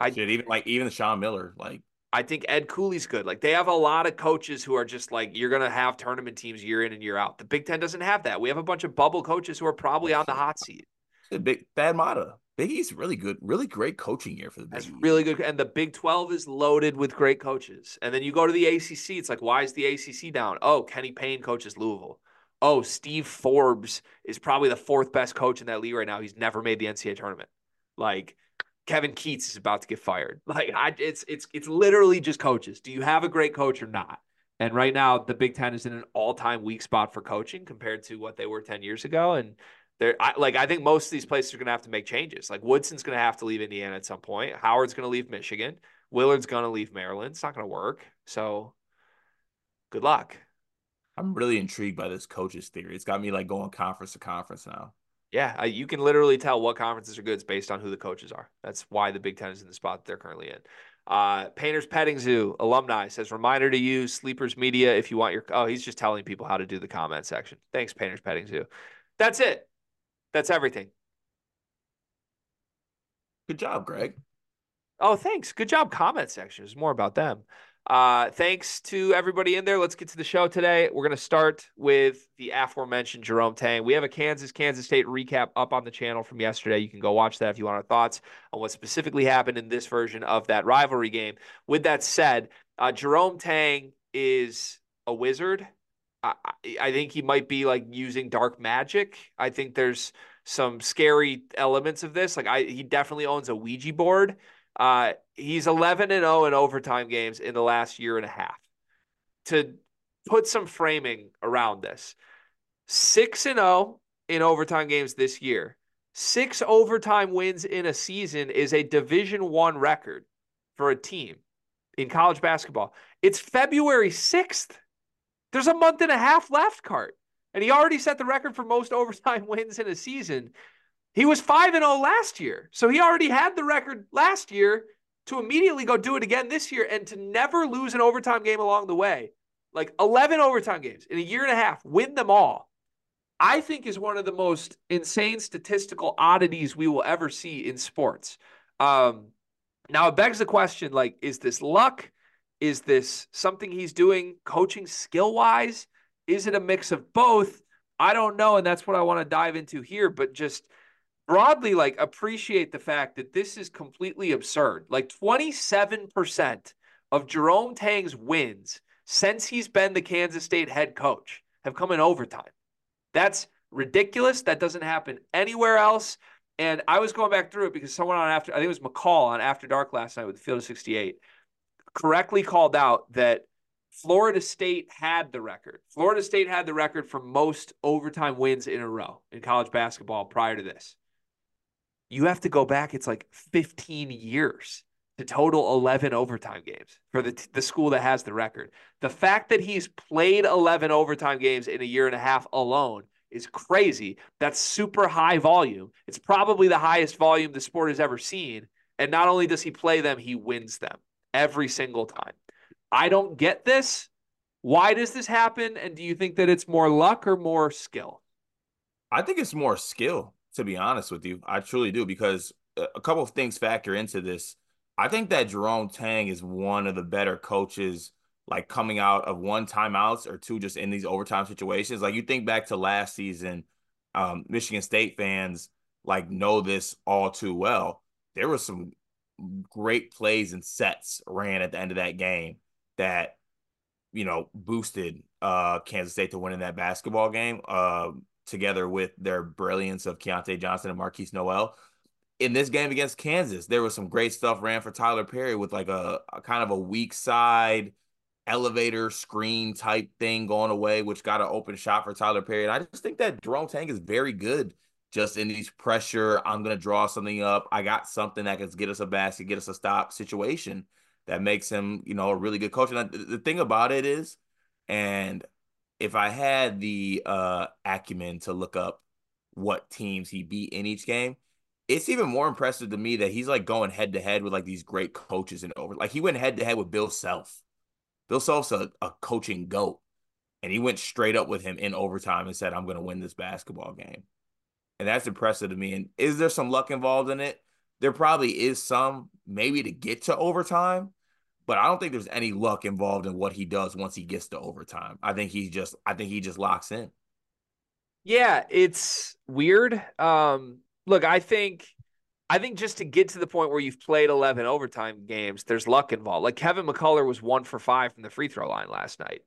I Shit, even like even Sean Miller. Like I think Ed Cooley's good. Like they have a lot of coaches who are just like you're gonna have tournament teams year in and year out. The Big Ten doesn't have that. We have a bunch of bubble coaches who are probably on the hot seat. Big Thad Matta. Big East really good, really great coaching year for the Big That's East. really good. And the Big 12 is loaded with great coaches. And then you go to the ACC. It's like, why is the ACC down? Oh, Kenny Payne coaches Louisville oh, Steve Forbes is probably the fourth best coach in that league right now. He's never made the NCAA tournament. Like Kevin Keats is about to get fired. Like I, it's it's it's literally just coaches. Do you have a great coach or not? And right now, the Big Ten is in an all-time weak spot for coaching compared to what they were ten years ago. And they're I, like, I think most of these places are going to have to make changes. Like Woodson's going to have to leave Indiana at some point. Howard's going to leave Michigan. Willard's going to leave Maryland. It's not going to work. So, good luck. I'm really intrigued by this coaches theory. It's got me like going conference to conference now. Yeah, you can literally tell what conferences are good. It's based on who the coaches are. That's why the Big Ten is in the spot that they're currently in. Uh, Painters Petting Zoo alumni says reminder to use Sleepers Media if you want your. Oh, he's just telling people how to do the comment section. Thanks, Painters Petting Zoo. That's it. That's everything. Good job, Greg. Oh, thanks. Good job, comment section. It's more about them. Uh, thanks to everybody in there. Let's get to the show today. We're going to start with the aforementioned Jerome Tang. We have a Kansas Kansas State recap up on the channel from yesterday. You can go watch that if you want our thoughts on what specifically happened in this version of that rivalry game. With that said, uh, Jerome Tang is a wizard. I, I think he might be like using dark magic. I think there's some scary elements of this. Like I, he definitely owns a Ouija board. Uh, he's 11 and 0 in overtime games in the last year and a half. To put some framing around this, 6 and 0 in overtime games this year. Six overtime wins in a season is a Division 1 record for a team in college basketball. It's February 6th. There's a month and a half left, Cart. And he already set the record for most overtime wins in a season. He was 5 and 0 last year. So he already had the record last year to immediately go do it again this year and to never lose an overtime game along the way. Like 11 overtime games in a year and a half, win them all. I think is one of the most insane statistical oddities we will ever see in sports. Um, now it begs the question like is this luck? Is this something he's doing coaching skill wise? Is it a mix of both? I don't know and that's what I want to dive into here, but just broadly like appreciate the fact that this is completely absurd. Like 27% of Jerome Tang's wins since he's been the Kansas State head coach have come in overtime. That's ridiculous. That doesn't happen anywhere else. And I was going back through it because someone on after I think it was McCall on After Dark last night with Field of 68 correctly called out that Florida State had the record. Florida State had the record for most overtime wins in a row in college basketball prior to this you have to go back. It's like 15 years to total 11 overtime games for the, the school that has the record. The fact that he's played 11 overtime games in a year and a half alone is crazy. That's super high volume. It's probably the highest volume the sport has ever seen. And not only does he play them, he wins them every single time. I don't get this. Why does this happen? And do you think that it's more luck or more skill? I think it's more skill to be honest with you. I truly do because a couple of things factor into this. I think that Jerome Tang is one of the better coaches, like coming out of one timeouts or two, just in these overtime situations. Like you think back to last season, um, Michigan State fans, like know this all too well. There were some great plays and sets ran at the end of that game that you know boosted uh Kansas State to winning that basketball game uh together with their brilliance of Keyontae Johnson and Markquis Nowell. In this game against Kansas, there was some great stuff ran for Tylor Perry with like a, a kind of a weak side elevator screen type thing going away, which got an open shot for Tylor Perry. And I just think that Jerome Tang is very good just in these pressure. I'm going to draw something up. I got something that can get us a basket, get us a stop situation that makes him, you know, a really good coach. And the thing about it is, and if I had the uh, acumen to look up what teams he beat in each game, it's even more impressive to me that he's like going head to head with like these great coaches and over. Like he went head to head with Bill Self Bill Self's a, a coaching goat. And he went straight up with him in overtime and said, I'm going to win this basketball game. And that's impressive to me. And is there some luck involved in it? There probably is some, maybe to get to overtime, but I don't think there's any luck involved in what he does once he gets to overtime. I think he just, I think he just locks in. Yeah, it's weird. Um, look, I think I think just to get to the point where you've played 11 overtime games, there's luck involved. Like Kevin McCullar was one for five from the free throw line last night.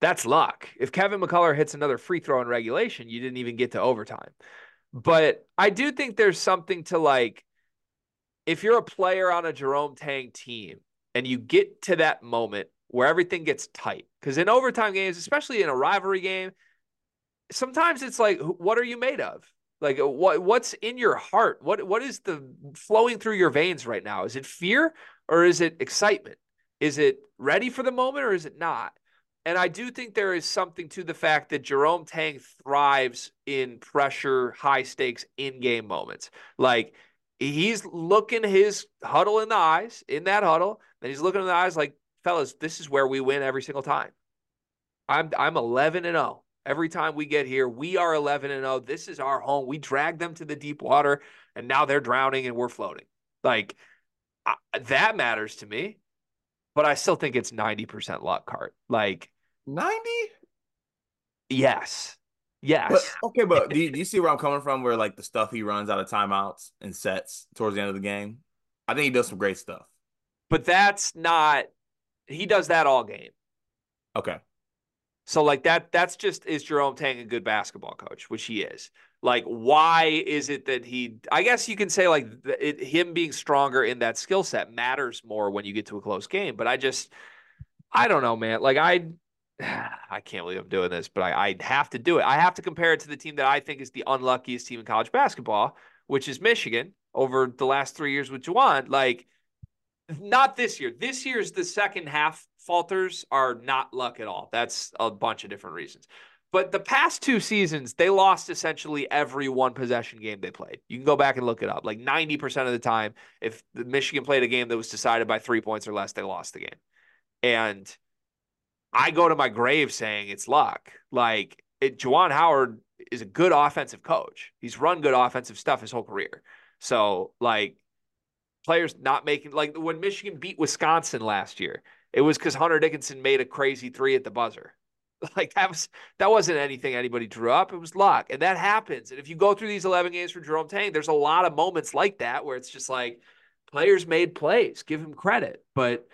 That's luck. If Kevin McCullar hits another free throw in regulation, you didn't even get to overtime. But I do think there's something to like, if you're a player on a Jerome Tang team and you get to that moment where everything gets tight, because in overtime games, especially in a rivalry game, sometimes it's like, what are you made of? Like uh, what what's in your heart? What what is the flowing through your veins right now? Is it fear or is it excitement? Is it ready for the moment or is it not? And I do think there is something to the fact that Jerome Tang thrives in pressure, high stakes, in game moments. Like he's looking his huddle in the eyes, in that huddle, and he's looking in the eyes like, fellas, this is where we win every single time. I'm I'm 11 and 0. Every time we get here, we are 11 and 0. This is our home. We drag them to the deep water, and now they're drowning and we're floating. Like I, that matters to me, but I still think it's 90% luck cart. Like 90? Yes. Yes. But, okay, but do you, do you see where I'm coming from? Where like the stuff he runs out of timeouts and sets towards the end of the game? I think he does some great stuff. But that's not, he does that all game. Okay. So like that that's just is Jerome Tang a good basketball coach, which he is. Like why is it that he I guess you can say like it, him being stronger in that skill set matters more when you get to a close game, but I just I don't know, man. Like I I can't believe I'm doing this, but I, I have to do it. I have to compare it to the team that I think is the unluckiest team in college basketball, which is Michigan over the last three years with Juwan. Like, not this year. This year's the second half falters are not luck at all. That's a bunch of different reasons. But the past two seasons, they lost essentially every one possession game they played. You can go back and look it up. Like 90% of the time, if Michigan played a game that was decided by three points or less, they lost the game. And I go to my grave saying it's luck. Like it, Juwan Howard is a good offensive coach. He's run good offensive stuff his whole career. So like players not making like when Michigan beat Wisconsin last year, it was because Hunter Dickinson made a crazy three at the buzzer. Like that was that wasn't anything anybody drew up. It was luck, and that happens. And if you go through these eleven games for Jerome Tang, there's a lot of moments like that where it's just like players made plays. Give him credit, but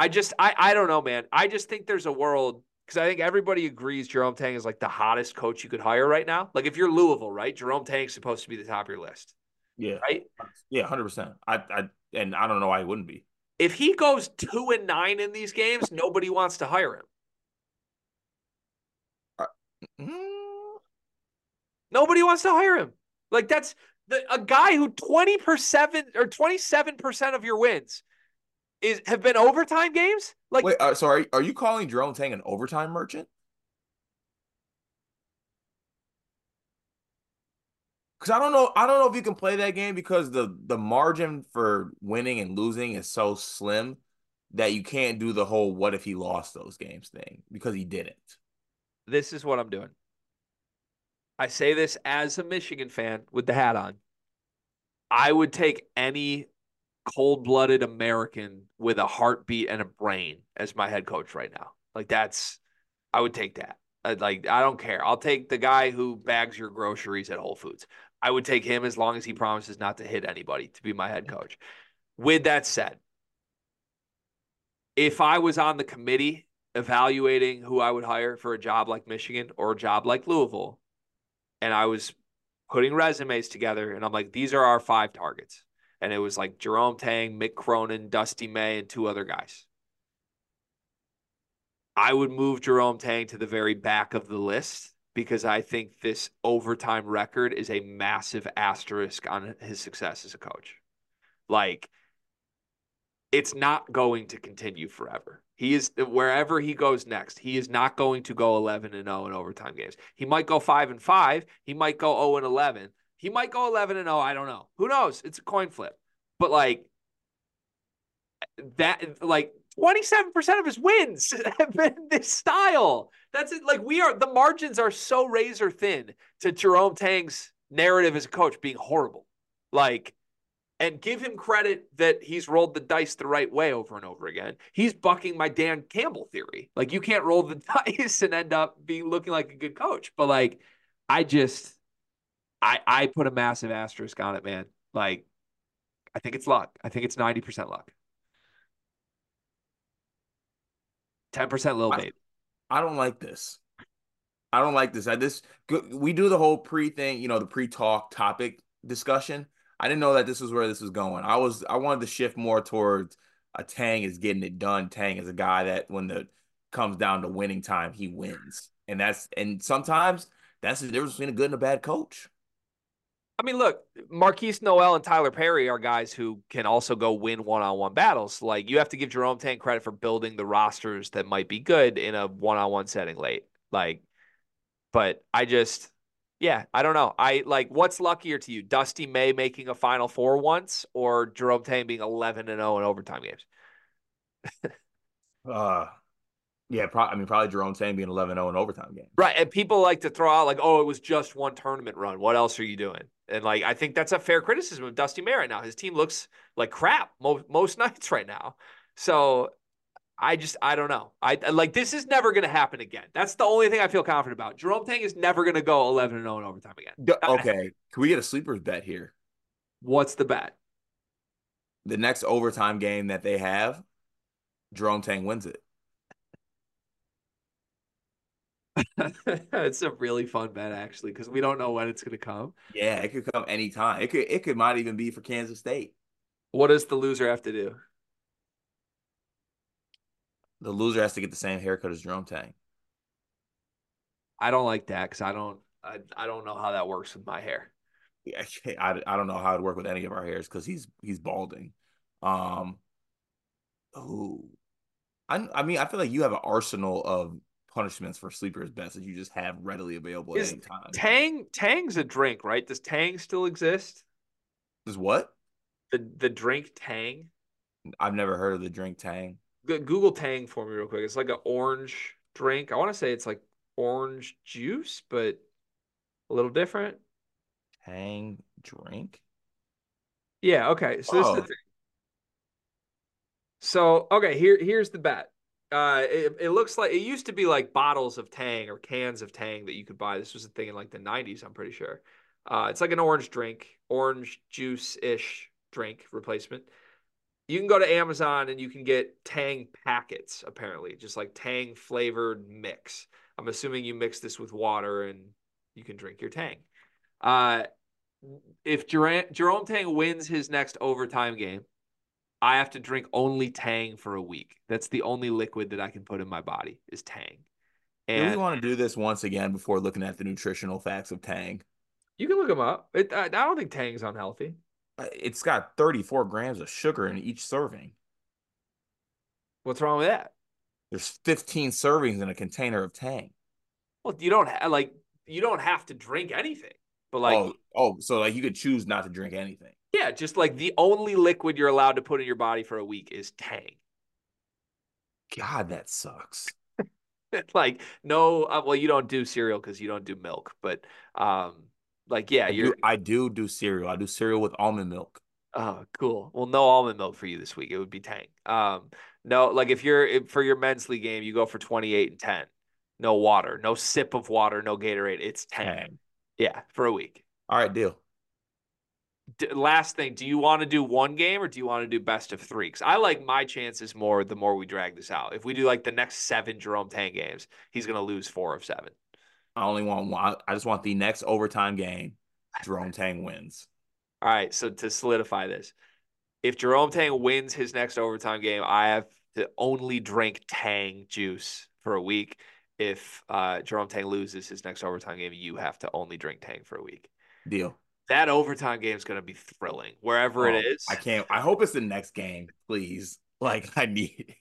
I just I I don't know, man. I just think there's a world because I think everybody agrees Jerome Tang is like the hottest coach you could hire right now. Like if you're Louisville, right? Jerome Tang's supposed to be the top of your list. Yeah. Right. Yeah, hundred percent. I I and I don't know why he wouldn't be if he goes two and nine in these games, nobody wants to hire him. Uh, mm. Nobody wants to hire him. Like that's the, a guy who 20% or 27% of your wins is have been overtime games. Like Wait, uh, so are, are you calling Jerome Tang an overtime merchant? because I don't know. I don't know if you can play that game because the the margin for winning and losing is so slim that you can't do the whole "what if he lost those games" thing because he didn't. This is what I'm doing. I say this as a Michigan fan with the hat on. I would take any cold-blooded American with a heartbeat and a brain as my head coach right now. Like that's, I would take that. I'd like I don't care. I'll take the guy who bags your groceries at Whole Foods. I would take him as long as he promises not to hit anybody to be my head mm-hmm. coach. With that said, if I was on the committee evaluating who I would hire for a job like Michigan or a job like Louisville, and I was putting resumes together, and I'm like, these are our five targets. And it was like Jerome Tang, Mick Cronin, Dusty May, and two other guys. I would move Jerome Tang to the very back of the list because I think this overtime record is a massive asterisk on his success as a coach. Like, it's not going to continue forever. He is wherever he goes next. He is not going to go 11 and 0 in overtime games. He might go 5 and 5. He might go 0 and 11. He might go 11 and 0. I don't know. Who knows? It's a coin flip. But like that, like 27% of his wins have been this style. That's it. Like we are, the margins are so razor thin to Jerome Tang's narrative as a coach being horrible. Like, and give him credit that he's rolled the dice the right way over and over again. He's bucking my Dan Campbell theory. Like you can't roll the dice and end up being looking like a good coach. But like I just I I put a massive asterisk on it, man. Like I think it's luck. I think it's 90% luck. 10% little baby. I don't like this. I don't like this. I this we do the whole pre thing, you know, the pre-talk topic discussion. I didn't know that this was where this was going. I was I wanted to shift more towards a Tang is getting it done. Tang is a guy that when the comes down to winning time, he wins. And that's and sometimes that's the difference between a good and a bad coach. I mean, look, Markquis Nowell and Tylor Perry are guys who can also go win one-on-one battles. Like you have to give Jerome Tang credit for building the rosters that might be good in a one-on-one setting late. Like, but I just yeah, I don't know. I like what's luckier to you, Dusty May making a Final Four once, or Jerome Tang being eleven and zero oh in overtime games. uh, yeah, pro- I mean probably Jerome Tang being 11-0 in overtime games. Right, and people like to throw out like, "Oh, it was just one tournament run. What else are you doing?" And like, I think that's a fair criticism of Dusty May right now. His team looks like crap most most nights right now. So I just I don't know. I like this is never going to happen again. That's the only thing I feel confident about. Jerome Tang is never going to go 11 and 0 in overtime again. Okay, can we get a sleepers bet here? What's the bet? The next overtime game that they have, Jerome Tang wins it. it's a really fun bet actually because we don't know when it's going to come. Yeah, it could come anytime. It could it could might even be for Kansas State. What does the loser have to do? the loser has to get the same haircut as Jerome Tang. I don't like that because I don't I, I don't know how that works with my hair. Yeah, I, I don't know how it'd work with any of our hairs because he's he's balding. Um, oh, I I mean I feel like you have an arsenal of punishments for sleepers best that you just have readily available Is at any time. Tang Tang's a drink, right? Does Tang still exist? Does what? The the drink Tang. I've never heard of the drink Tang. Google Tang for me real quick. It's like an orange drink. I want to say it's like orange juice, but a little different. Tang drink. Yeah. Okay. So oh. this is the oh. thing. So okay, here here's the bet. Uh, it, it looks like it used to be like bottles of Tang or cans of Tang that you could buy. This was a thing in like the 90s, I'm pretty sure. Uh, it's like an orange drink, orange juice ish drink replacement you can go to Amazon and you can get Tang packets, apparently, just like Tang flavored mix. I'm assuming you mix this with water and you can drink your Tang. Uh, if Jerome, Jerome Tang wins his next overtime game, I have to drink only Tang for a week. That's the only liquid that I can put in my body is Tang. And do we want to do this once again before looking at the nutritional facts of Tang? You can look them up. It, I, I don't think Tang's unhealthy. Uh, it's got 34 grams of sugar in each serving. What's wrong with that? There's 15 servings in a container of Tang. Well, you don't have like you don't have to drink anything, but like oh, oh, so like you could choose not to drink anything. Yeah, just like the only liquid you're allowed to put in your body for a week is Tang. God, that sucks. like no, uh, well, you don't do cereal because you don't do milk, but um, like, yeah, I you're. Do, I do do cereal. I do cereal with almond milk. Oh, cool. Well, no almond milk for you this week. It would be Tang. Um, no, like if you're if, for your men's league game, you go for 28 and 10. No water, no sip of water, no Gatorade. It's Tang. Tang. Yeah, for a week. All right, deal. D- last thing, do you want to do one game or do you want to do best of three? Because I like my chances more the more we drag this out. If we do like the next seven Jerome Tang games, he's going to lose four of seven. I only want one. I just want the next overtime game. Jerome Tang wins. All right. So to solidify this, if Jerome Tang wins his next overtime game, I have to only drink Tang juice for a week. If uh, Jerome Tang loses his next overtime game, you have to only drink Tang for a week. Deal. That overtime game is going to be thrilling wherever oh, it is. I can't. I hope it's the next game, please. Like I need.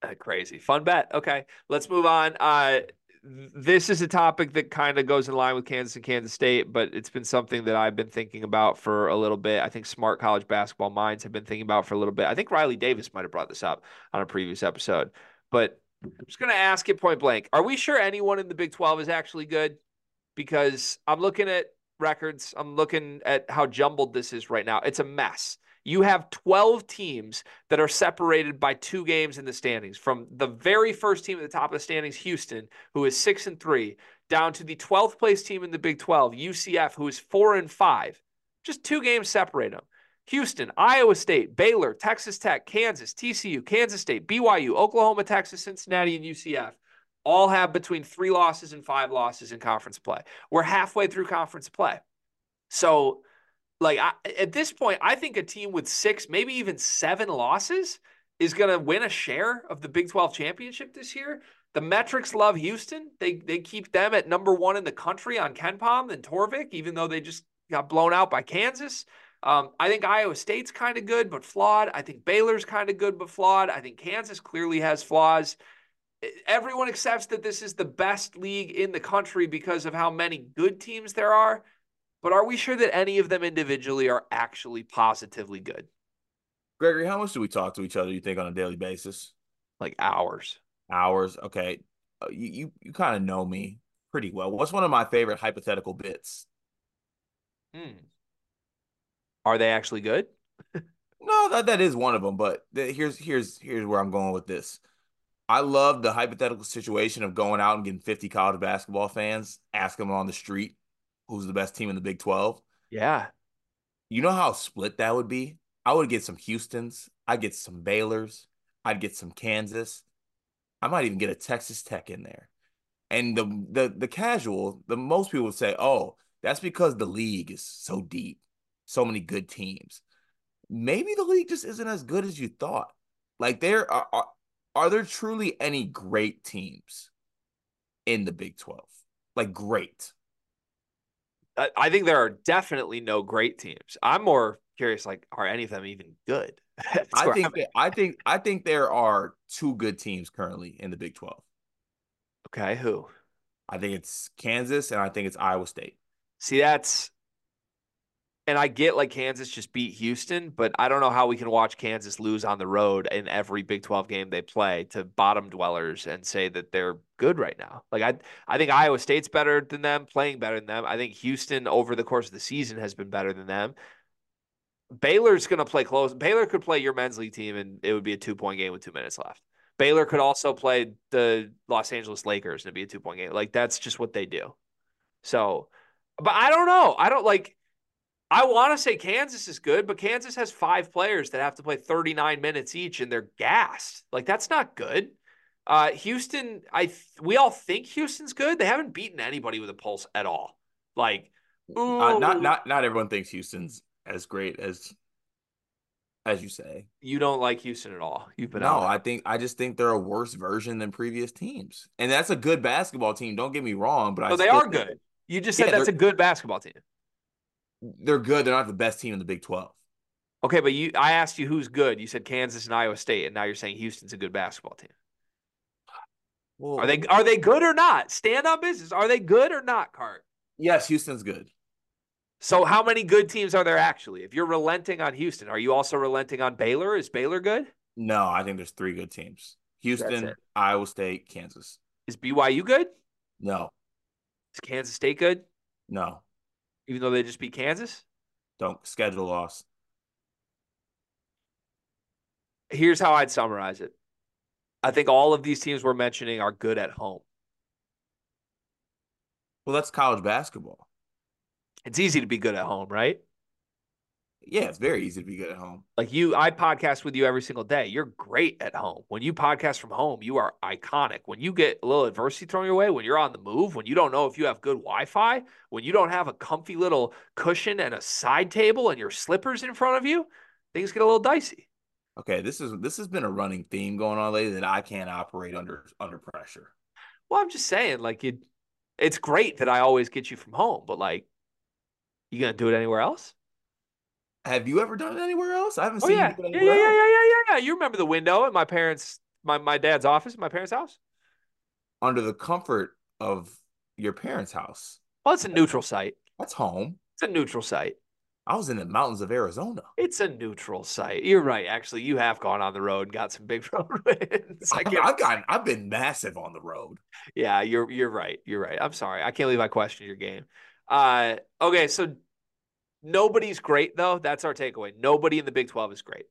Uh, crazy fun bet. Okay, let's move on. Uh, this is a topic that kind of goes in line with Kansas and Kansas State, but it's been something that I've been thinking about for a little bit. I think smart college basketball minds have been thinking about for a little bit. I think Riley Davis might have brought this up on a previous episode, but I'm just going to ask it point blank. Are we sure anyone in the Big 12 is actually good? Because I'm looking at records, I'm looking at how jumbled this is right now. It's a mess you have 12 teams that are separated by two games in the standings from the very first team at the top of the standings, Houston, who is six and three, down to the 12th place team in the Big 12, UCF, who is four and five. Just two games separate them. Houston, Iowa State, Baylor, Texas Tech, Kansas, TCU, Kansas State, BYU, Oklahoma, Texas, Cincinnati, and UCF all have between three losses and five losses in conference play. We're halfway through conference play. So like I, at this point, I think a team with six, maybe even seven losses is going to win a share of the Big 12 championship this year. The metrics love Houston. They they keep them at number one in the country on KenPom and Torvik, even though they just got blown out by Kansas. Um, I think Iowa State's kind of good, but flawed. I think Baylor's kind of good, but flawed. I think Kansas clearly has flaws. Everyone accepts that this is the best league in the country because of how many good teams there are. But are we sure that any of them individually are actually positively good? Gregory, how much do we talk to each other, you think, on a daily basis? Like hours. Hours. Okay. Uh, you you, you kind of know me pretty well. What's one of my favorite hypothetical bits? Hmm. Are they actually good? no, that, that is one of them. But here's here's here's where I'm going with this. I love the hypothetical situation of going out and getting 50 college basketball fans, ask them on the street who's the best team in the Big 12. Yeah. You know how split that would be? I would get some Houston's, I'd get some Baylor's, I'd get some Kansas. I might even get a Texas Tech in there. And the the the casual, the most people would say, "Oh, that's because the league is so deep, so many good teams." Maybe the league just isn't as good as you thought. Like there are are, are there truly any great teams in the Big 12? Like great. I think there are definitely no great teams. I'm more curious, like, are any of them even good? I think that, I think I think there are two good teams currently in the Big 12. Okay, who? I think it's Kansas and I think it's Iowa State. See, that's and I get like Kansas just beat Houston, but I don't know how we can watch Kansas lose on the road in every Big 12 game they play to bottom dwellers and say that they're good right now. Like I I think Iowa State's better than them, playing better than them. I think Houston over the course of the season has been better than them. Baylor's going to play close. Baylor could play your men's league team and it would be a 2-point game with 2 minutes left. Baylor could also play the Los Angeles Lakers and it'd be a 2-point game. Like that's just what they do. So, but I don't know. I don't like I want to say Kansas is good, but Kansas has five players that have to play 39 minutes each and they're gassed. Like that's not good. Uh, Houston, I th- we all think Houston's good. They haven't beaten anybody with a pulse at all. Like, uh, not not not everyone thinks Houston's as great as as you say. You don't like Houston at all. You've been no. I think I just think they're a worse version than previous teams, and that's a good basketball team. Don't get me wrong, but no, they are good. You just said yeah, that's a good basketball team they're good. They're not the best team in the Big 12. Okay, but you I asked you who's good. You said Kansas and Iowa State, and now you're saying Houston's a good basketball team. Well, are they are they good or not? Stand on business. Are they good or not, Cart? Yes, Houston's good. So how many good teams are there actually? If you're relenting on Houston, are you also relenting on Baylor? Is Baylor good? No, I think there's three good teams. Houston, Iowa State, Kansas. Is BYU good? No. Is Kansas State good? No even though they just beat Kansas? Don't schedule loss. Here's how I'd summarize it. I think all of these teams we're mentioning are good at home. Well, that's college basketball. It's easy to be good at home, right? Yeah, it's very easy to be good at home. Like you, I podcast with you every single day. You're great at home. When you podcast from home, you are iconic. When you get a little adversity thrown your way, when you're on the move, when you don't know if you have good Wi Fi, when you don't have a comfy little cushion and a side table and your slippers in front of you, things get a little dicey. Okay, this is this has been a running theme going on lately that I can't operate under under pressure. Well, I'm just saying, like you, it's great that I always get you from home, but like, you gonna do it anywhere else? Have you ever done it anywhere else? I haven't Oh seen yeah, you anywhere yeah, yeah, else. yeah, yeah, yeah, yeah. You remember the window at my parents' my my dad's office, at my parents' house? Under the comfort of your parents' house. Well, it's a neutral site. That's home. It's a neutral site. I was in the mountains of Arizona. It's a neutral site. You're right. Actually, you have gone on the road and got some big road wins. I I've, I've gotten I've been massive on the road. yeah, you're you're right. You're right. I'm sorry. I can't believe I questioned your game. Uh, okay, so nobody's great though. That's our takeaway. Nobody in the Big Twelve is great.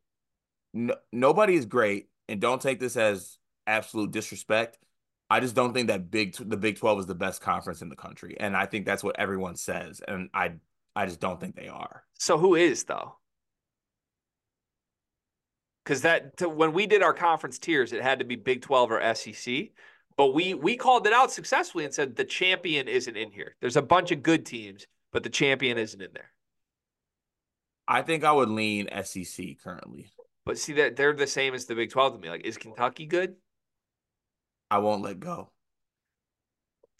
No, nobody is great, and don't take this as absolute disrespect. I just don't think that big the Big Twelve is the best conference in the country, and I think that's what everyone says, and I I just don't think they are. So who is though? Because that to, when we did our conference tiers, it had to be Big Twelve or SEC. But we we called it out successfully and said the champion isn't in here. There's a bunch of good teams, but the champion isn't in there. I think I would lean SEC currently. But see that they're the same as the Big Twelve to me. Like, is Kentucky good? I won't let go.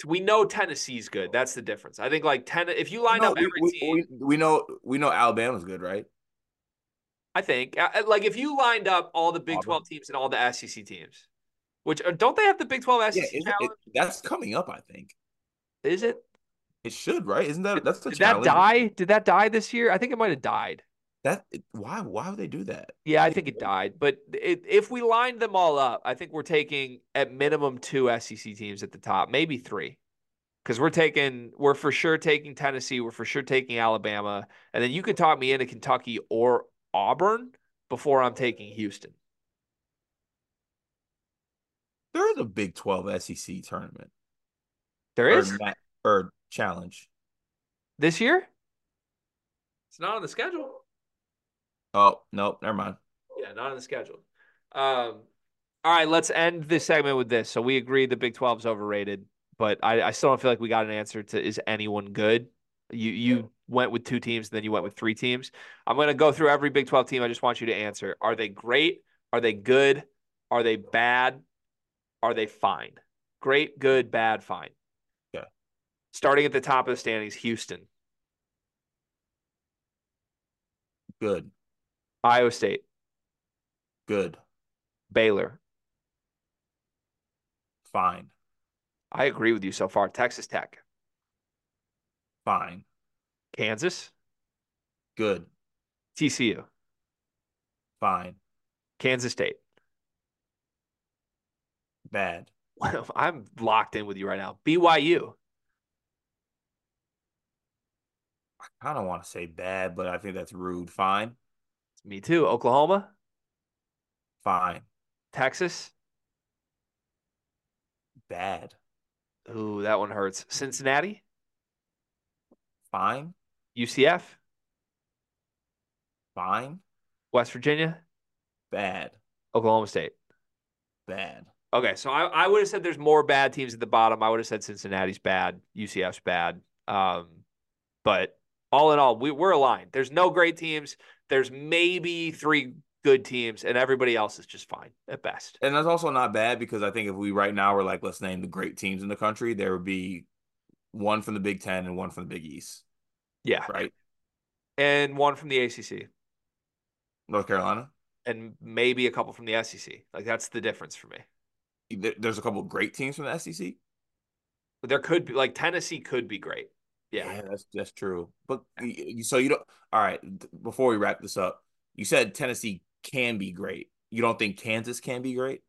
We know Tennessee's good. That's the difference. I think like ten. If you line No, up every we, team, we, we know we know Alabama's good, right? I think like if you lined up all the Big Auburn. Twelve teams and all the SEC teams, which uh, don't they have the Big Twelve SEC Yeah, it, that's coming up. I think Is it? It should, right? Isn't that that's the Did challenge? that die? Did that die this year? I think it might have died. That why why would they do that? Yeah, I think it died. But it, if we lined them all up, I think we're taking at minimum two SEC teams at the top, maybe three. Because we're taking, we're for sure taking Tennessee, we're for sure taking Alabama, and then you could talk me into Kentucky or Auburn before I'm taking Houston. There is a Big Twelve SEC tournament There is or, or challenge. this year. It's not on the schedule. Oh no, never mind. Yeah, not on the schedule. Um, all right, let's end this segment with this. So we agree the Big 12 is overrated, but I, I still don't feel like we got an answer to is anyone good? You you went with two teams, then you went with three teams. I'm gonna go through every Big 12 team. I just want you to answer. Are they great? Are they good? Are they bad? Are they fine? Great, good, bad, fine. Starting at the top of the standings, Houston, Good, Iowa State, good, Baylor. fine, I agree with you so far. Texas Tech, fine, Kansas, good, TCU, fine, Kansas State. bad, I'm locked in with you right now. BYU, I of want to say bad, but I think that's rude. Fine, me too. Oklahoma, fine, Texas. bad, Ooh, that one hurts. Cincinnati, fine, UCF, fine, West Virginia, bad, Oklahoma State. bad. Okay, so I, I would have said there's more bad teams at the bottom. I would have said Cincinnati's bad, UCF's bad. Um, but all in all, we, we're aligned. There's no great teams. There's maybe three good teams, and everybody else is just fine at best. And that's also not bad because I think if we right now were like, let's name the great teams in the country, there would be one from the Big Ten and one from the Big East, Yeah, right? and one from the ACC, North Carolina. and maybe a couple from the SEC. Like that's the difference for me. There's a couple of great teams from the SEC. There could be like Tennessee could be great. Yeah. Yeah, that's that's true. But so you don't. All right. Before we wrap this up, you said Tennessee can be great. You don't think Kansas can be great?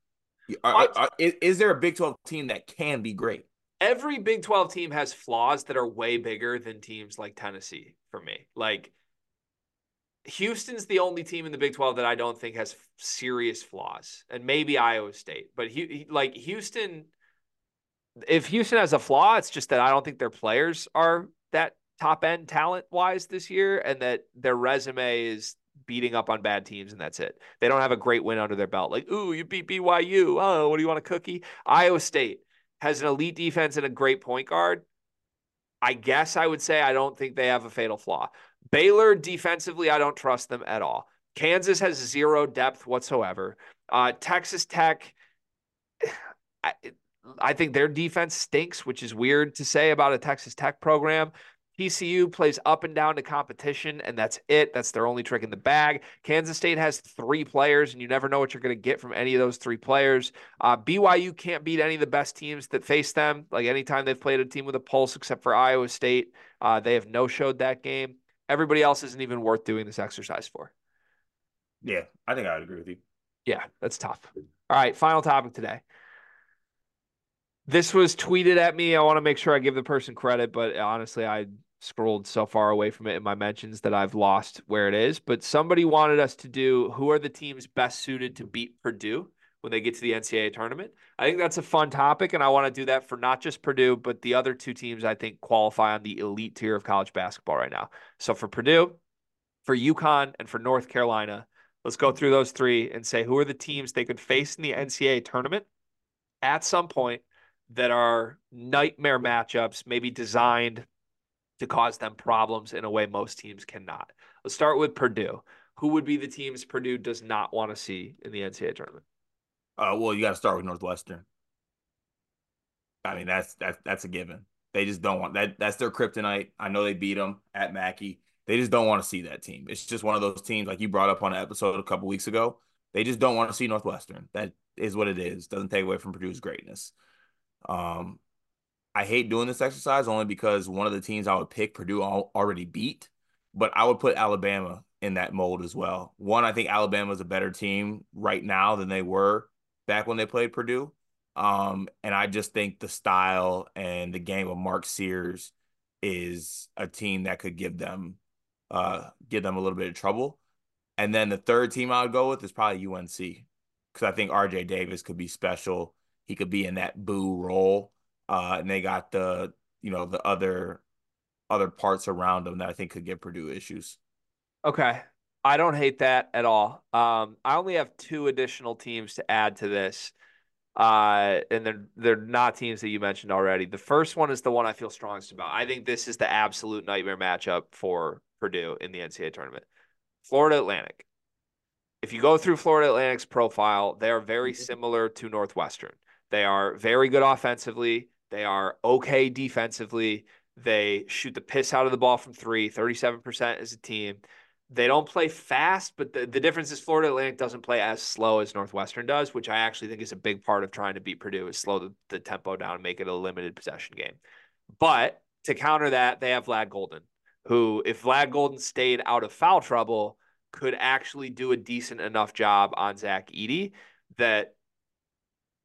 You- are- are- is, is there a Big Twelve team that can be great? Every Big 12 team has flaws that are way bigger than teams like Tennessee for me. Like Houston's the only team in the Big 12 that I don't think has serious flaws, and maybe Iowa State. But Hu- like Houston, if Houston has a flaw, it's just that I don't think their players are that top end talent wise this year, and that their resume is beating up on bad teams, and that's it. They don't have a great win under their belt. Like, ooh, you beat BYU. Oh, what do you want a cookie? Iowa State has an elite defense and a great point guard. I guess I would say I don't think they have a fatal flaw. Baylor defensively, I don't trust them at all. Kansas has zero depth whatsoever. Uh, Texas Tech, I, I think their defense stinks, which is weird to say about a Texas Tech program. TCU plays up and down to competition, and that's it. That's their only trick in the bag. Kansas State has three players, and you never know what you're going to get from any of those three players. Uh, BYU can't beat any of the best teams that face them. Like anytime they've played a team with a pulse, except for Iowa State, uh, they have no showed that game. Everybody else isn't even worth doing this exercise for. Yeah, I think I would agree with you. Yeah, that's tough. All right, final topic today. This was tweeted at me. I want to make sure I give the person credit, but honestly, I scrolled so far away from it in my mentions that I've lost where it is. But somebody wanted us to do who are the teams best suited to beat Purdue when they get to the NCAA tournament. I think that's a fun topic, and I want to do that for not just Purdue, but the other two teams I think qualify on the elite tier of college basketball right now. So for Purdue, for UConn, and for North Carolina, let's go through those three and say who are the teams they could face in the NCAA tournament at some point that are nightmare matchups, maybe designed to cause them problems in a way most teams cannot. Let's start with Purdue. Who would be the teams Purdue does not want to see in the NCAA tournament? Uh, well, you got to start with Northwestern. I mean, that's that's that's a given. They just don't want that. That's their kryptonite. I know they beat them at Mackey. They just don't want to see that team. It's just one of those teams, like you brought up on an episode a couple weeks ago. They just don't want to see Northwestern. That is what it is. Doesn't take away from Purdue's greatness. Um, I hate doing this exercise only because one of the teams I would pick Purdue already beat, but I would put Alabama in that mold as well. One, I think Alabama is a better team right now than they were back when they played Purdue. Um, and I just think the style and the game of Mark Sears is a team that could give them uh give them a little bit of trouble. And then the third team I would go with is probably UNC because I think RJ Davis could be special. He could be in that boo role. Uh, and they got the you know the other other parts around them that I think could give Purdue issues. Okay. I don't hate that at all. Um, I only have two additional teams to add to this. Uh, and they're they're not teams that you mentioned already. The first one is the one I feel strongest about. I think this is the absolute nightmare matchup for Purdue in the NCAA tournament. Florida Atlantic. If you go through Florida Atlantic's profile, they are very mm-hmm. similar to Northwestern. They are very good offensively. They are okay defensively. They shoot the piss out of the ball from three, 37% as a team. They don't play fast, but the, the difference is Florida Atlantic doesn't play as slow as Northwestern does, which I actually think is a big part of trying to beat Purdue is slow the, the tempo down and make it a limited possession game. But to counter that, they have Vlad Goldin, who, if Vlad Goldin stayed out of foul trouble, could actually do a decent enough job on Zach Edey that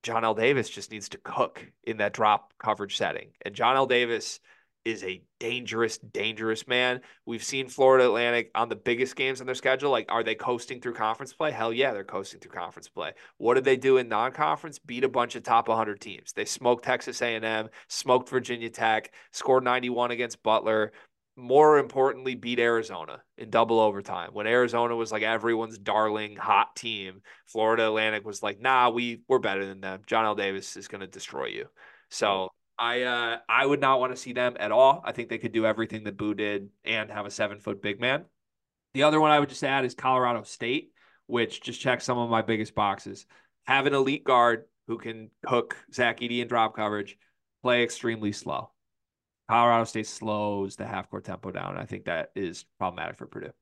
Johnell Davis just needs to cook in that drop coverage setting. And Johnell Davis – is a dangerous, dangerous man. We've seen Florida Atlantic on the biggest games on their schedule. Like, are they coasting through conference play? Hell yeah, they're coasting through conference play. What did they do in non-conference? Beat a bunch of top 100 teams. They smoked Texas A&M, smoked Virginia Tech, scored 91 against Butler. More importantly, beat Arizona in double overtime. When Arizona was like everyone's darling hot team, Florida Atlantic was like, "Nah, we we're better than them. Johnell Davis is going to destroy you." So I uh, I would not want to see them at all. I think they could do everything that Boo did and have a seven foot big man. The other one I would just add is Colorado State, which just checks some of my biggest boxes. Have an elite guard who can hook Zach Edey in drop coverage, play extremely slow. Colorado State slows the half court tempo down. I think that is problematic for Purdue.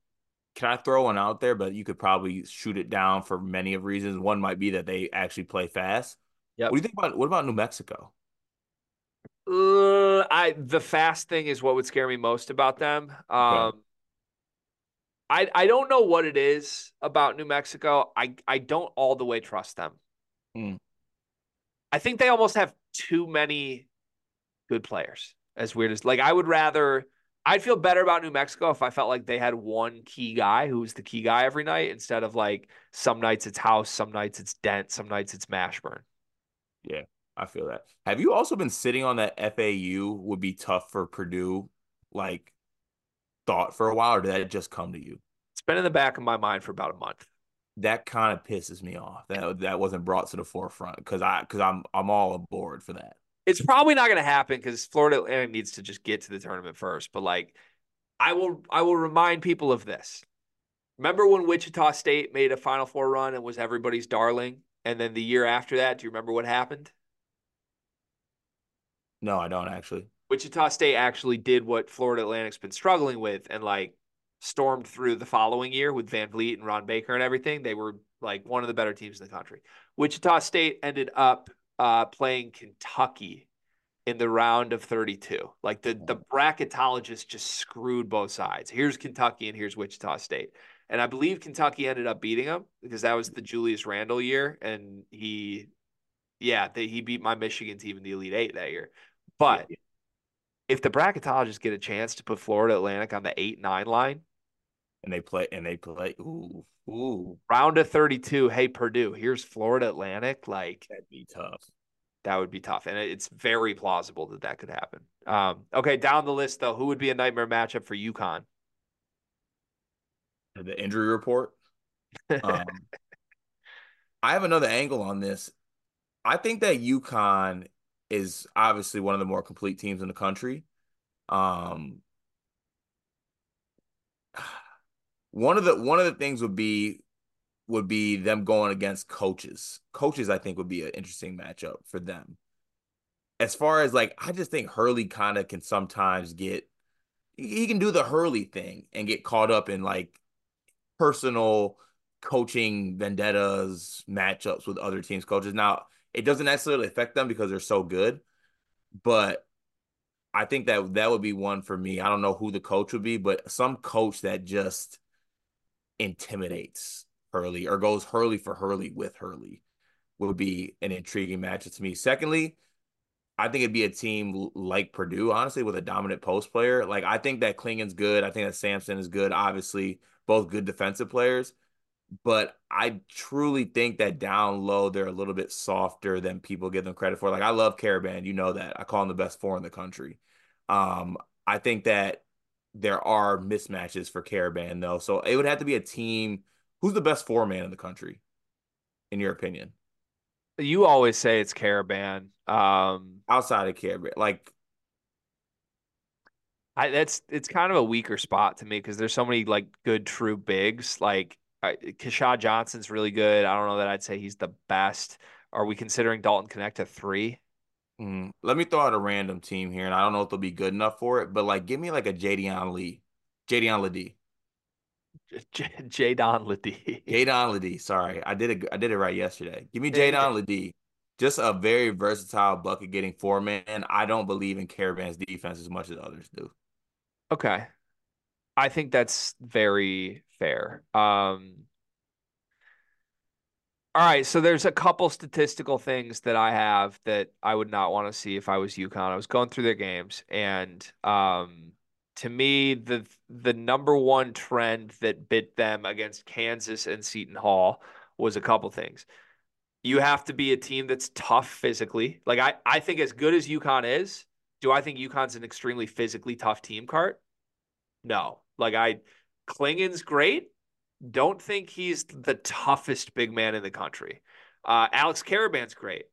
Can I throw one out there? But you could probably shoot it down for many of reasons. One might be that they actually play fast. Yeah. What do you think about what about New Mexico? Uh, I the fast thing is what would scare me most about them. Um, okay. I I don't know what it is about New Mexico. I I don't all the way trust them. Mm. I think they almost have too many good players. As weird as like I would rather I'd feel better about New Mexico if I felt like they had one key guy who was the key guy every night instead of like some nights it's House, some nights it's Dent, some nights it's Mashburn. Yeah. I feel that. Have you also been sitting on that FAU would be tough for Purdue, like thought for a while, or did that just come to you? It's been in the back of my mind for about a month. That kind of pisses me off that that wasn't brought to the forefront because I because I'm I'm all aboard for that. It's probably not going to happen because Florida Atlantic needs to just get to the tournament first. But like, I will I will remind people of this. Remember when Wichita State made a Final Four run and was everybody's darling, and then the year after that, do you remember what happened? No, I don't actually. Wichita State actually did what Florida Atlantic's been struggling with and like stormed through the following year with VanVleet and Ron Baker and everything. They were like one of the better teams in the country. Wichita State ended up uh, playing Kentucky in the round of 32. Like the the bracketologist just screwed both sides. Here's Kentucky and here's Wichita State. And I believe Kentucky ended up beating them because that was the Julius Randle year and he yeah, they, he beat my Michigan team in the Elite 8 that year. But if the bracketologists get a chance to put Florida Atlantic on the eight nine line, and they play and they play, ooh, ooh, round of thirty two. Hey Purdue, here's Florida Atlantic. Like that'd be tough. That would be tough, and it's very plausible that that could happen. Um, okay, down the list though, who would be a nightmare matchup for UConn? The injury report. Um, I have another angle on this. I think that UConn is obviously one of the more complete teams in the country. Um, one of the one of the things would be would be them going against coaches. Coaches, I think, would be an interesting matchup for them. As far as like, I just think Hurley kind of can sometimes get he can do the Hurley thing and get caught up in like personal coaching vendettas, matchups with other teams' coaches. Now, it doesn't necessarily affect them because they're so good, but I think that that would be one for me. I don't know who the coach would be, but some coach that just intimidates Hurley or goes Hurley for Hurley with Hurley would be an intriguing matchup to me. Secondly, I think it'd be a team like Purdue, honestly, with a dominant post player. Like I think that Clingan's good. I think that Samson is good. Obviously, both good defensive players but I truly think that down low they're a little bit softer than people give them credit for. Like I love Karaban, you know that. I call them the best four in the country. Um, I think that there are mismatches for Karaban though. So it would have to be a team who's the best four man in the country, in your opinion. You always say it's Karaban. Um outside of Karaban. Like I that's it's kind of a weaker spot to me because there's so many like good true bigs. Like Keshad Johnson's really good. I don't know that I'd say he's the best. Are we considering Dalton Knecht a three? Mm, let me throw out a random team here, and I don't know if they'll be good enough for it, but like, give me like a Jaedon Lee, Jaedon LeDee. LeDee. Jaedon LeDee. Sorry, I did it. I did it right yesterday. Give me Jaedon LeDee. Just a very versatile bucket getting four man. I don't believe in Karaban's defense as much as others do. Okay, I think that's very fair. Um, all right, so there's a couple statistical things that I have that I would not want to see if I was UConn. I was going through their games, and um, to me, the the number one trend that bit them against Kansas and Seton Hall was a couple things. You have to be a team that's tough physically. Like I, I think as good as UConn is, do I think UConn's an extremely physically tough team cart? No. Like I Clingan's great. Don't think he's the toughest big man in the country. Uh, Alex Karaban's great.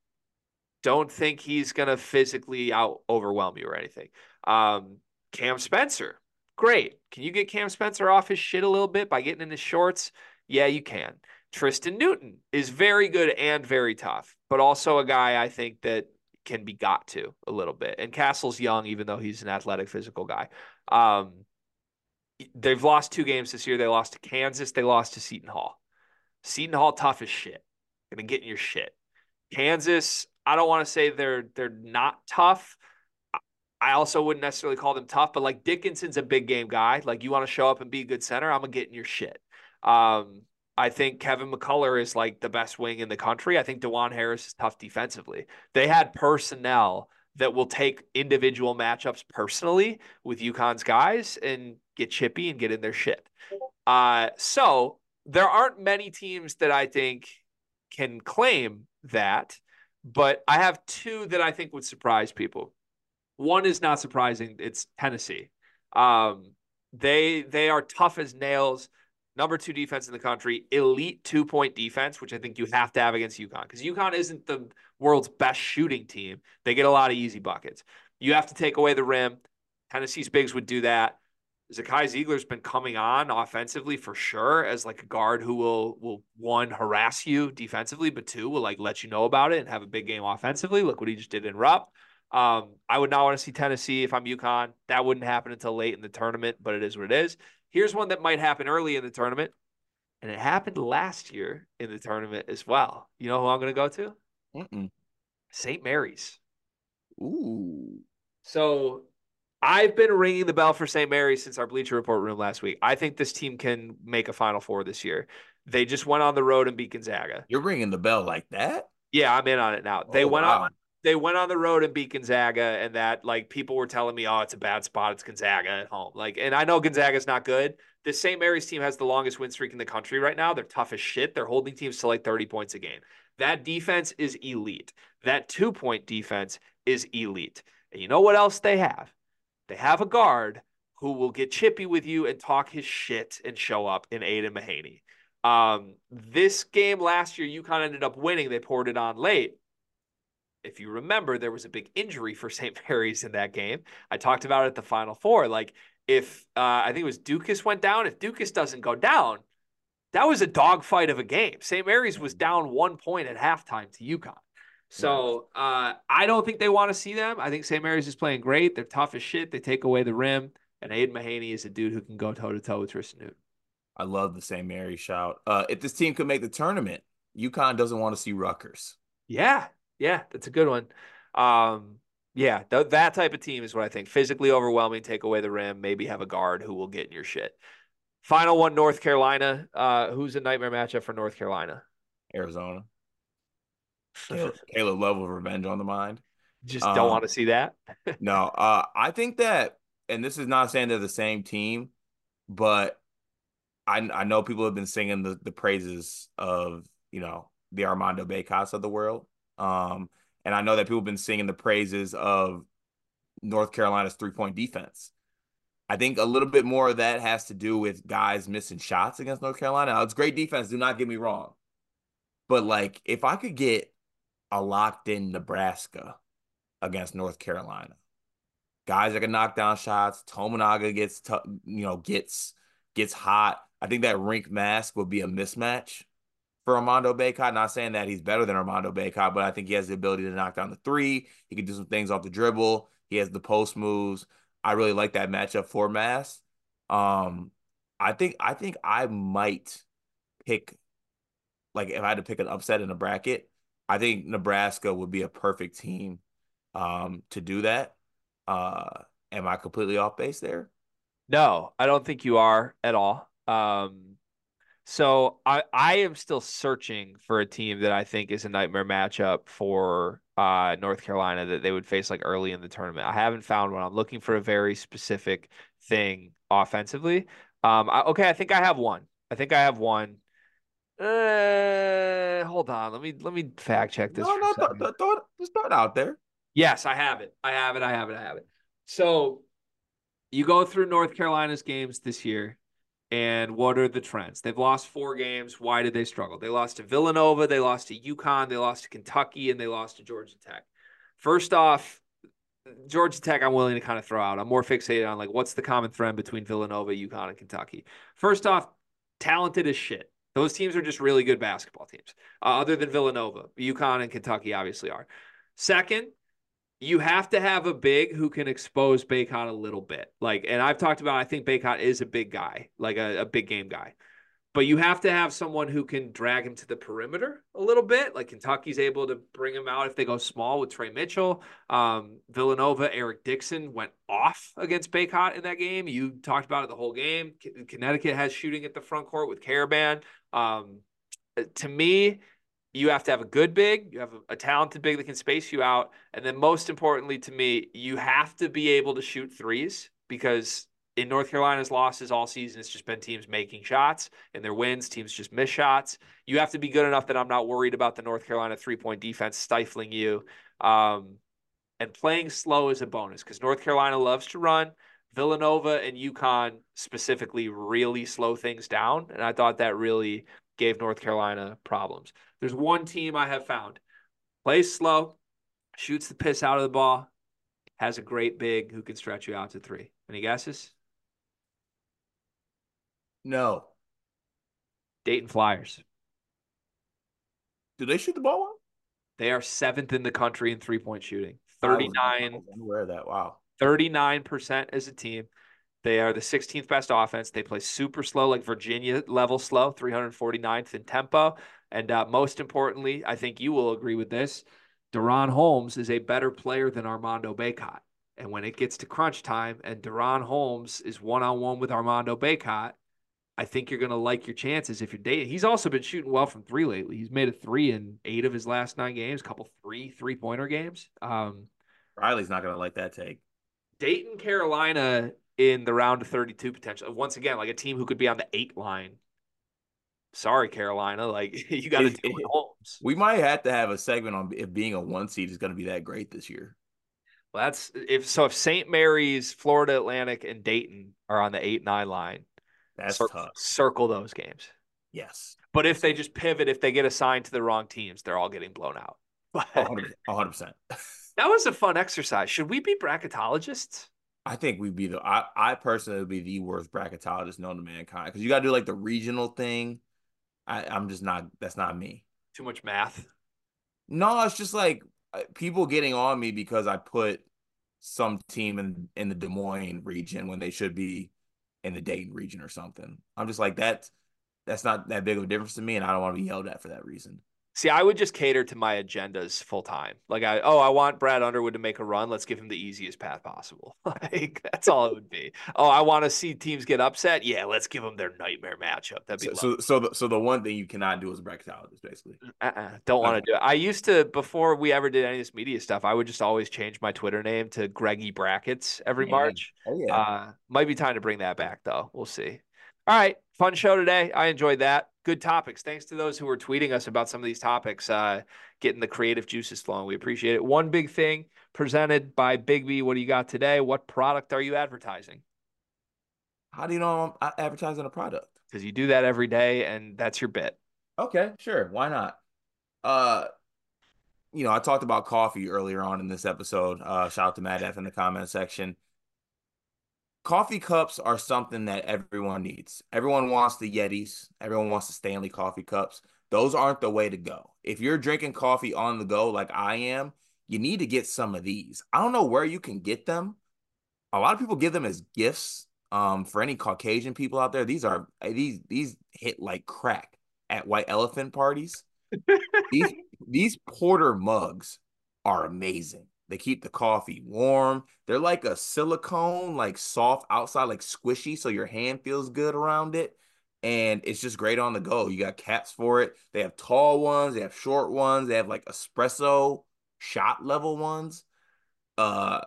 Don't think he's gonna physically out overwhelm you or anything. Um, Cam Spencer, great. Can you get Cam Spencer off his shit a little bit by getting in his shorts? Yeah, you can. Tristan Newton is very good and very tough, but also a guy I think that can be got to a little bit. And Castle's young, even though he's an athletic, physical guy. Um, they've lost two games this year. They lost to Kansas. They lost to Seton Hall. Seton Hall tough as shit. Gonna get in your shit. Kansas, I don't want to say they're they're not tough. I also wouldn't necessarily call them tough, but like Dickinson's a big game guy. Like you want to show up and be a good center, I'm gonna get in your shit. Um, I think Kevin McCullar is like the best wing in the country. I think Dajuan Harris is tough defensively. They had personnel that will take individual matchups personally with UConn's guys and get chippy and get in their shit. Uh, so there aren't many teams that I think can claim that, but I have two that I think would surprise people. One is not surprising. It's Tennessee. Um, They they are tough as nails. Number two defense in the country, elite two point defense, which I think you have to have against UConn because UConn isn't the world's best shooting team. They get a lot of easy buckets. You have to take away the rim. Tennessee's bigs would do that. Zakai Zeigler's been coming on offensively for sure as like a guard who will will one harass you defensively, but two will like let you know about it and have a big game offensively. Look what he just did in Rupp. Um, I would not want to see Tennessee if I'm UConn. That wouldn't happen until late in the tournament, but it is what it is. Here's one that might happen early in the tournament, and it happened last year in the tournament as well. You know who I'm going to go to? St. Mary's. Ooh. So I've been ringing the bell for St. Mary's since our Bleacher Report room last week. I think this team can make a Final Four this year. They just went on the road and beat Gonzaga. You're ringing the bell like that? Yeah, I'm in on it now. They oh, went wow. on they went on the road and beat Gonzaga, and that like people were telling me, oh, it's a bad spot. It's Gonzaga at home. Like, and I know Gonzaga's not good. The St. Mary's team has the longest win streak in the country right now. They're tough as shit. They're holding teams to like 30 points a game. That defense is elite. That two point defense is elite. And you know what else they have? They have a guard who will get chippy with you and talk his shit and show up in Aidan Mahaney. Um, this game last year, UConn ended up winning. They poured it on late if you remember, there was a big injury for St. Mary's in that game. I talked about it at the Final Four. Like, if uh, I think it was Ducas went down, if Ducas doesn't go down, that was a dogfight of a game. St. Mary's was down one point at halftime to UConn. So uh, I don't think they want to see them. I think St. Mary's is playing great. They're tough as shit. They take away the rim. And Aidan Mahaney is a dude who can go toe to toe with Tristan Newton. I love the St. Mary's shout. Uh, if this team could make the tournament, UConn doesn't want to see Rutgers. Yeah, yeah, that's a good one. Um, yeah, th- that type of team is what I think. Physically overwhelming, take away the rim, maybe have a guard who will get in your shit. Final one, North Carolina. Uh, who's a nightmare matchup for North Carolina? Arizona. Caleb Love with revenge on the mind. Just don't um, want to see that. no, uh, I think that, and this is not saying they're the same team, but I I know people have been singing the the praises of you know the Armando Bacot's of the world. Um, and I know that people have been singing the praises of North Carolina's three point defense. I think a little bit more of that has to do with guys missing shots against North Carolina. Now, it's great defense, do not get me wrong. But like if I could get a locked in Nebraska against North Carolina, guys that can knock down shots, Tominaga gets t- you know, gets gets hot. I think that Rienk Mast would be a mismatch for Armando Bacot. Not saying that he's better than Armando Bacot, but I think he has the ability to knock down the three. He can do some things off the dribble. He has the post moves. I really like that matchup for Mast. Um, I think I think I might pick like if I had to pick an upset in a bracket, I think Nebraska would be a perfect team um to do that. Uh am I completely off base there? No, I don't think you are at all. Um so I I am still searching for a team that I think is a nightmare matchup for uh, North Carolina that they would face like early in the tournament. I haven't found one. I'm looking for a very specific thing offensively. Um, I, okay, I think I have one. I think I have one. Uh, hold on. Let me let me fact check this. No, no, th- th- throw it, just throw it out there. Yes, I have it. I have it. I have it. I have it. So you go through North Carolina's games this year and what are the trends? They've lost four games. Why did they struggle? They lost to Villanova, they lost to UConn, they lost to Kentucky, and they lost to Georgia Tech. First off, Georgia Tech, I'm willing to kind of throw out. I'm more fixated on like what's the common thread between Villanova, UConn, and Kentucky. First off, talented as shit. Those teams are just really good basketball teams. Uh, other than Villanova, UConn and Kentucky obviously are. Second, you have to have a big who can expose Bacot a little bit. Like, and I've talked about, I think Bacot is a big guy, like a, a, big game guy. But you have to have someone who can drag him to the perimeter a little bit. Like Kentucky's able to bring him out if they go small with Tre Mitchell. Um, Villanova, Eric Dixon went off against Bacot in that game. You talked about it the whole game. Connecticut has shooting at the front court with Karaban. Um, to me, you have to have a good big, you have a, a, talented big that can space you out, and then most importantly to me, you have to be able to shoot threes because in North Carolina's losses all season, it's just been teams making shots. In their wins, teams just miss shots. You have to be good enough that I'm not worried about the North Carolina three point defense stifling you. Um, and playing slow is a bonus because North Carolina loves to run. Villanova and UConn specifically really slow things down. And I thought that really gave North Carolina problems. There's one team I have found plays slow, shoots the piss out of the ball, has a great big who can stretch you out to three. Any guesses? No. Dayton Flyers. Do they shoot the ball well? They are seventh in the country in three point shooting. 39. Aware of that. Wow. 39% as a team. They are the 16th best offense. They play super slow, like Virginia level slow, 349th in tempo. And uh, most importantly, I think you will agree with this. DaRon Holmes is a better player than Armando Bacot. And when it gets to crunch time and DaRon Holmes is one on one with Armando Bacot, I think you're going to like your chances if you're Dayton. He's also been shooting well from three lately. He's made a three in eight of his last nine games, a couple three three pointer games. Um, Riley's not going to like that take. Dayton, Carolina in the round of 32 potential. Once again, like a team who could be on the eight line. Sorry, Carolina. Like you got to do it Holmes. We might have to have a segment on if being a one seed is going to be that great this year. Well, that's if so. If St. Mary's, Florida Atlantic, and Dayton are on the eight nine line, that's cir- tough. Circle those games. Yes. But if they just pivot, if they get assigned to the wrong teams, they're all getting blown out. 100 percent. That was a fun exercise. Should we be bracketologists? I think we'd be the. I, I personally would be the worst bracketologist known to mankind because you got to do like the regional thing. I, I'm just not. That's not me. Too much math. No, it's just like people getting on me because I put some team in in the Des Moines region when they should be in the Dayton region or something. I'm just like that's that's not that big of a difference to me, and I don't want to be yelled at for that reason. See, I would just cater to my agendas full time. Like I oh, I want Brad Underwood to make a run. Let's give him the easiest path possible. like that's all it would be. Oh, I want to see teams get upset. Yeah, let's give them their nightmare matchup. That'd be so. So, so the, so the one thing you cannot do a bracketologist, basically. Uh-uh, don't want to do it. I used to before we ever did any of this media stuff. I would just always change my Twitter name to Greggy Brackets every March. Oh yeah. Uh, might be time to bring that back though. We'll see. All right, fun show today. I enjoyed that good topics. Thanks to those who were tweeting us about some of these topics, uh, getting the creative juices flowing. We appreciate it. One big thing presented by Big What do you got today? What product are you advertising? How do you know I'm advertising a product? Because you do that every day, and that's your bit. Okay, sure. Why not? Uh, you know, I talked about coffee earlier on in this episode. Uh, shout out to Matt F in the comment section coffee cups are something that everyone needs. Everyone wants the Yetis. Everyone wants the Stanley coffee cups. Those aren't the way to go. If you're drinking coffee on the go like I am, you need to get some of these. I don't know where you can get them. A lot of people give them as gifts. Um, for any Caucasian people out there, these are these these hit like crack at white elephant parties. these these porter mugs are amazing. They keep the coffee warm. They're like a silicone, like soft outside, like squishy, so your hand feels good around it. And it's just great on the go. You got caps for it. They have tall ones, they have short ones, they have like espresso shot level ones. Uh,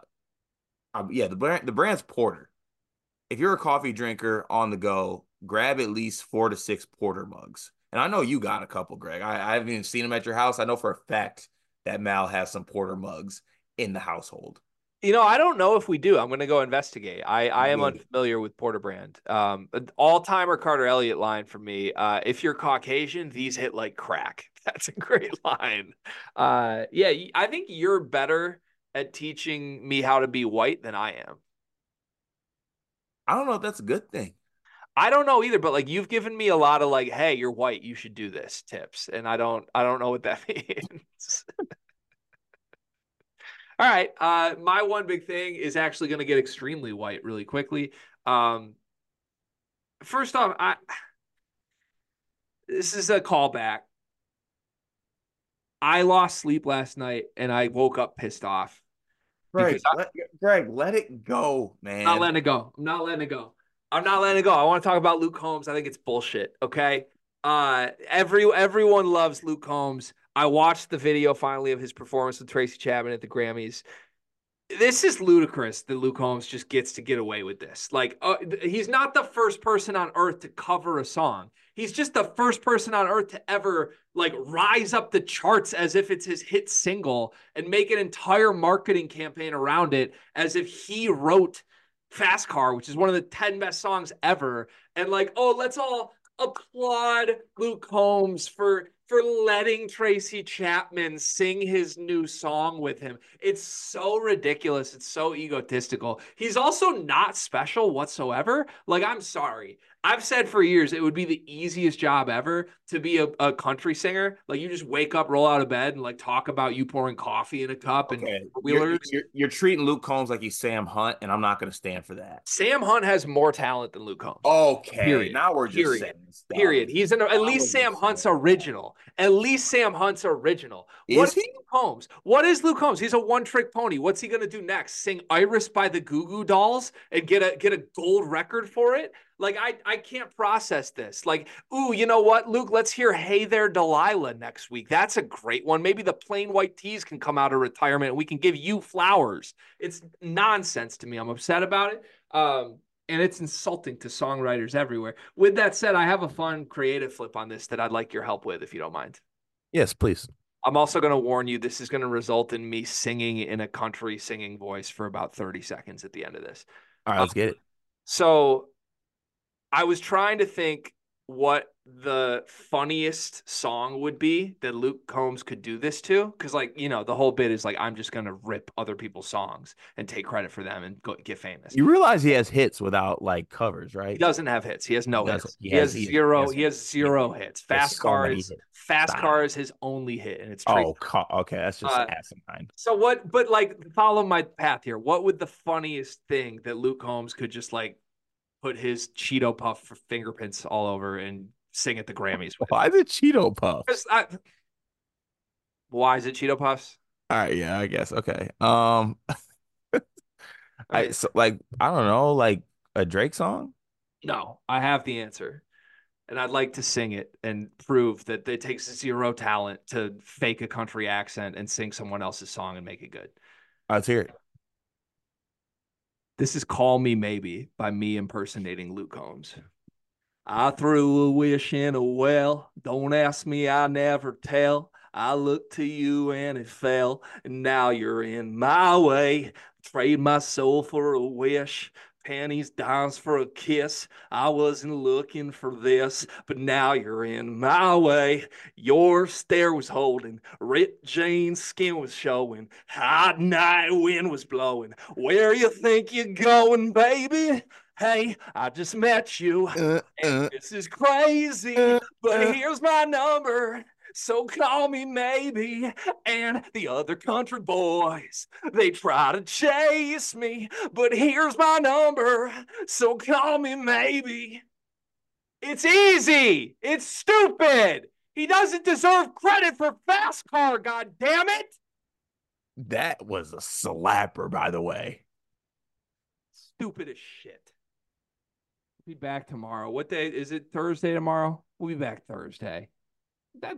um, yeah, the brand the brand's Porter. If you're a coffee drinker on the go, grab at least four to six Porter mugs. And I know you got a couple, Greg. I, I haven't even seen them at your house. I know for a fact that Mal has some Porter mugs in the household? You know, I don't know if we do. I'm going to go investigate. I, I am unfamiliar with Porter Brand. Um, all timer Carter Elliott line for me. Uh, if you're Caucasian, these hit like crack. That's a great line. Uh, yeah, I think you're better at teaching me how to be white than I am. I don't know if that's a good thing. I don't know either, but like you've given me a lot of like, hey, you're white, you should do this tips, and I don't, I don't know what that means. All right. Uh, my one big thing is actually going to get extremely white really quickly. Um, first off, I this is a callback. I lost sleep last night and I woke up pissed off. Greg, I, let, Greg, let it go, man. I'm not letting it go. I'm not letting it go. I'm not letting it go. I want to talk about Luke Combs. I think it's bullshit. Okay. Uh, every everyone loves Luke Combs. I watched the video finally of his performance with Tracy Chapman at the Grammys. This is ludicrous that Luke Combs just gets to get away with this. Like, uh, he's not the first person on earth to cover a song. He's just the first person on earth to ever like rise up the charts as if it's his hit single and make an entire marketing campaign around it as if he wrote Fast Car, which is one of the 10 best songs ever. And like, oh, let's all applaud Luke Combs for for letting Tracy Chapman sing his new song with him. It's so ridiculous. It's so egotistical. He's also not special whatsoever. Like, I'm sorry. I've said for years it would be the easiest job ever to be a, a, country singer. Like you just wake up, roll out of bed, and like talk about you pouring coffee in a cup okay. and wheelers. You're, you're, you're, treating Luke Combs like he's Sam Hunt, and I'm not going to stand for that. Sam Hunt has more talent than Luke Combs. Okay, period. Now we're just period. saying stuff. Period. He's an, at least Sam Hunt's original. At least Sam Hunt's original. Is what he? Luke Combs? What is Luke Combs? He's a one-trick pony. What's he going to do next? Sing Iris by the Goo Goo Dolls and get a get a gold record for it? Like I I can't process this. Like, ooh, you know what, Luke? Let's hear "Hey There, Delilah" next week. That's a great one. Maybe the Plain White T's can come out of retirement and we can give you flowers. It's nonsense to me. I'm upset about it. Um, and it's insulting to songwriters everywhere. With that said, I have a fun creative flip on this that I'd like your help with, if you don't mind. Yes, please. I'm also going to warn you this is going to result in me singing in a country singing voice for about 30 seconds at the end of this. All right, let's um, get it. So I was trying to think what the funniest song would be that Luke Combs could do this to. Cause like, you know, the whole bit is like, I'm just going to rip other people's songs and take credit for them and go, get famous. You realize he has hits without like covers, right? He doesn't have hits. He has no he hits. He, he, has, has zero. He has, he has zero hits. Fast so Cars. Fast Stop. Car is his only hit, and it's oh, okay, that's just uh, asinine. So what? But like, follow my path here. What would the funniest thing that Luke Combs could just like put his Cheeto Puff fingerprints all over and sing at the Grammys. With. Why the Cheeto Puffs? I, why is it Cheeto Puffs? All right, yeah, I guess. Okay. Um I so, like I don't know, like a Drake song? No, I have the answer. And I'd like to sing it and prove that it takes zero talent to fake a country accent and sing someone else's song and make it good. Let's hear it. This is Call Me Maybe by me impersonating Luke Combs. I threw a wish in a well. Don't ask me, I never tell. I looked to you and it fell, and now you're in my way. Trade my soul for a wish panties, dimes for a kiss. I wasn't looking for this, but now you're in my way. Your stare was holding, Rip Jane's skin was showing, hot night wind was blowing. Where you think you're going, baby? Hey, I just met you. Uh, uh, this is crazy, uh, but uh. here's my number. So call me maybe. And the other country boys, they try to chase me, but here's my number. So call me maybe. It's easy. It's stupid. He doesn't deserve credit for fast car, god damn it. That was a slapper, by the way. Stupid as shit. We'll be back tomorrow. What day is it? Thursday tomorrow? We'll be back Thursday. That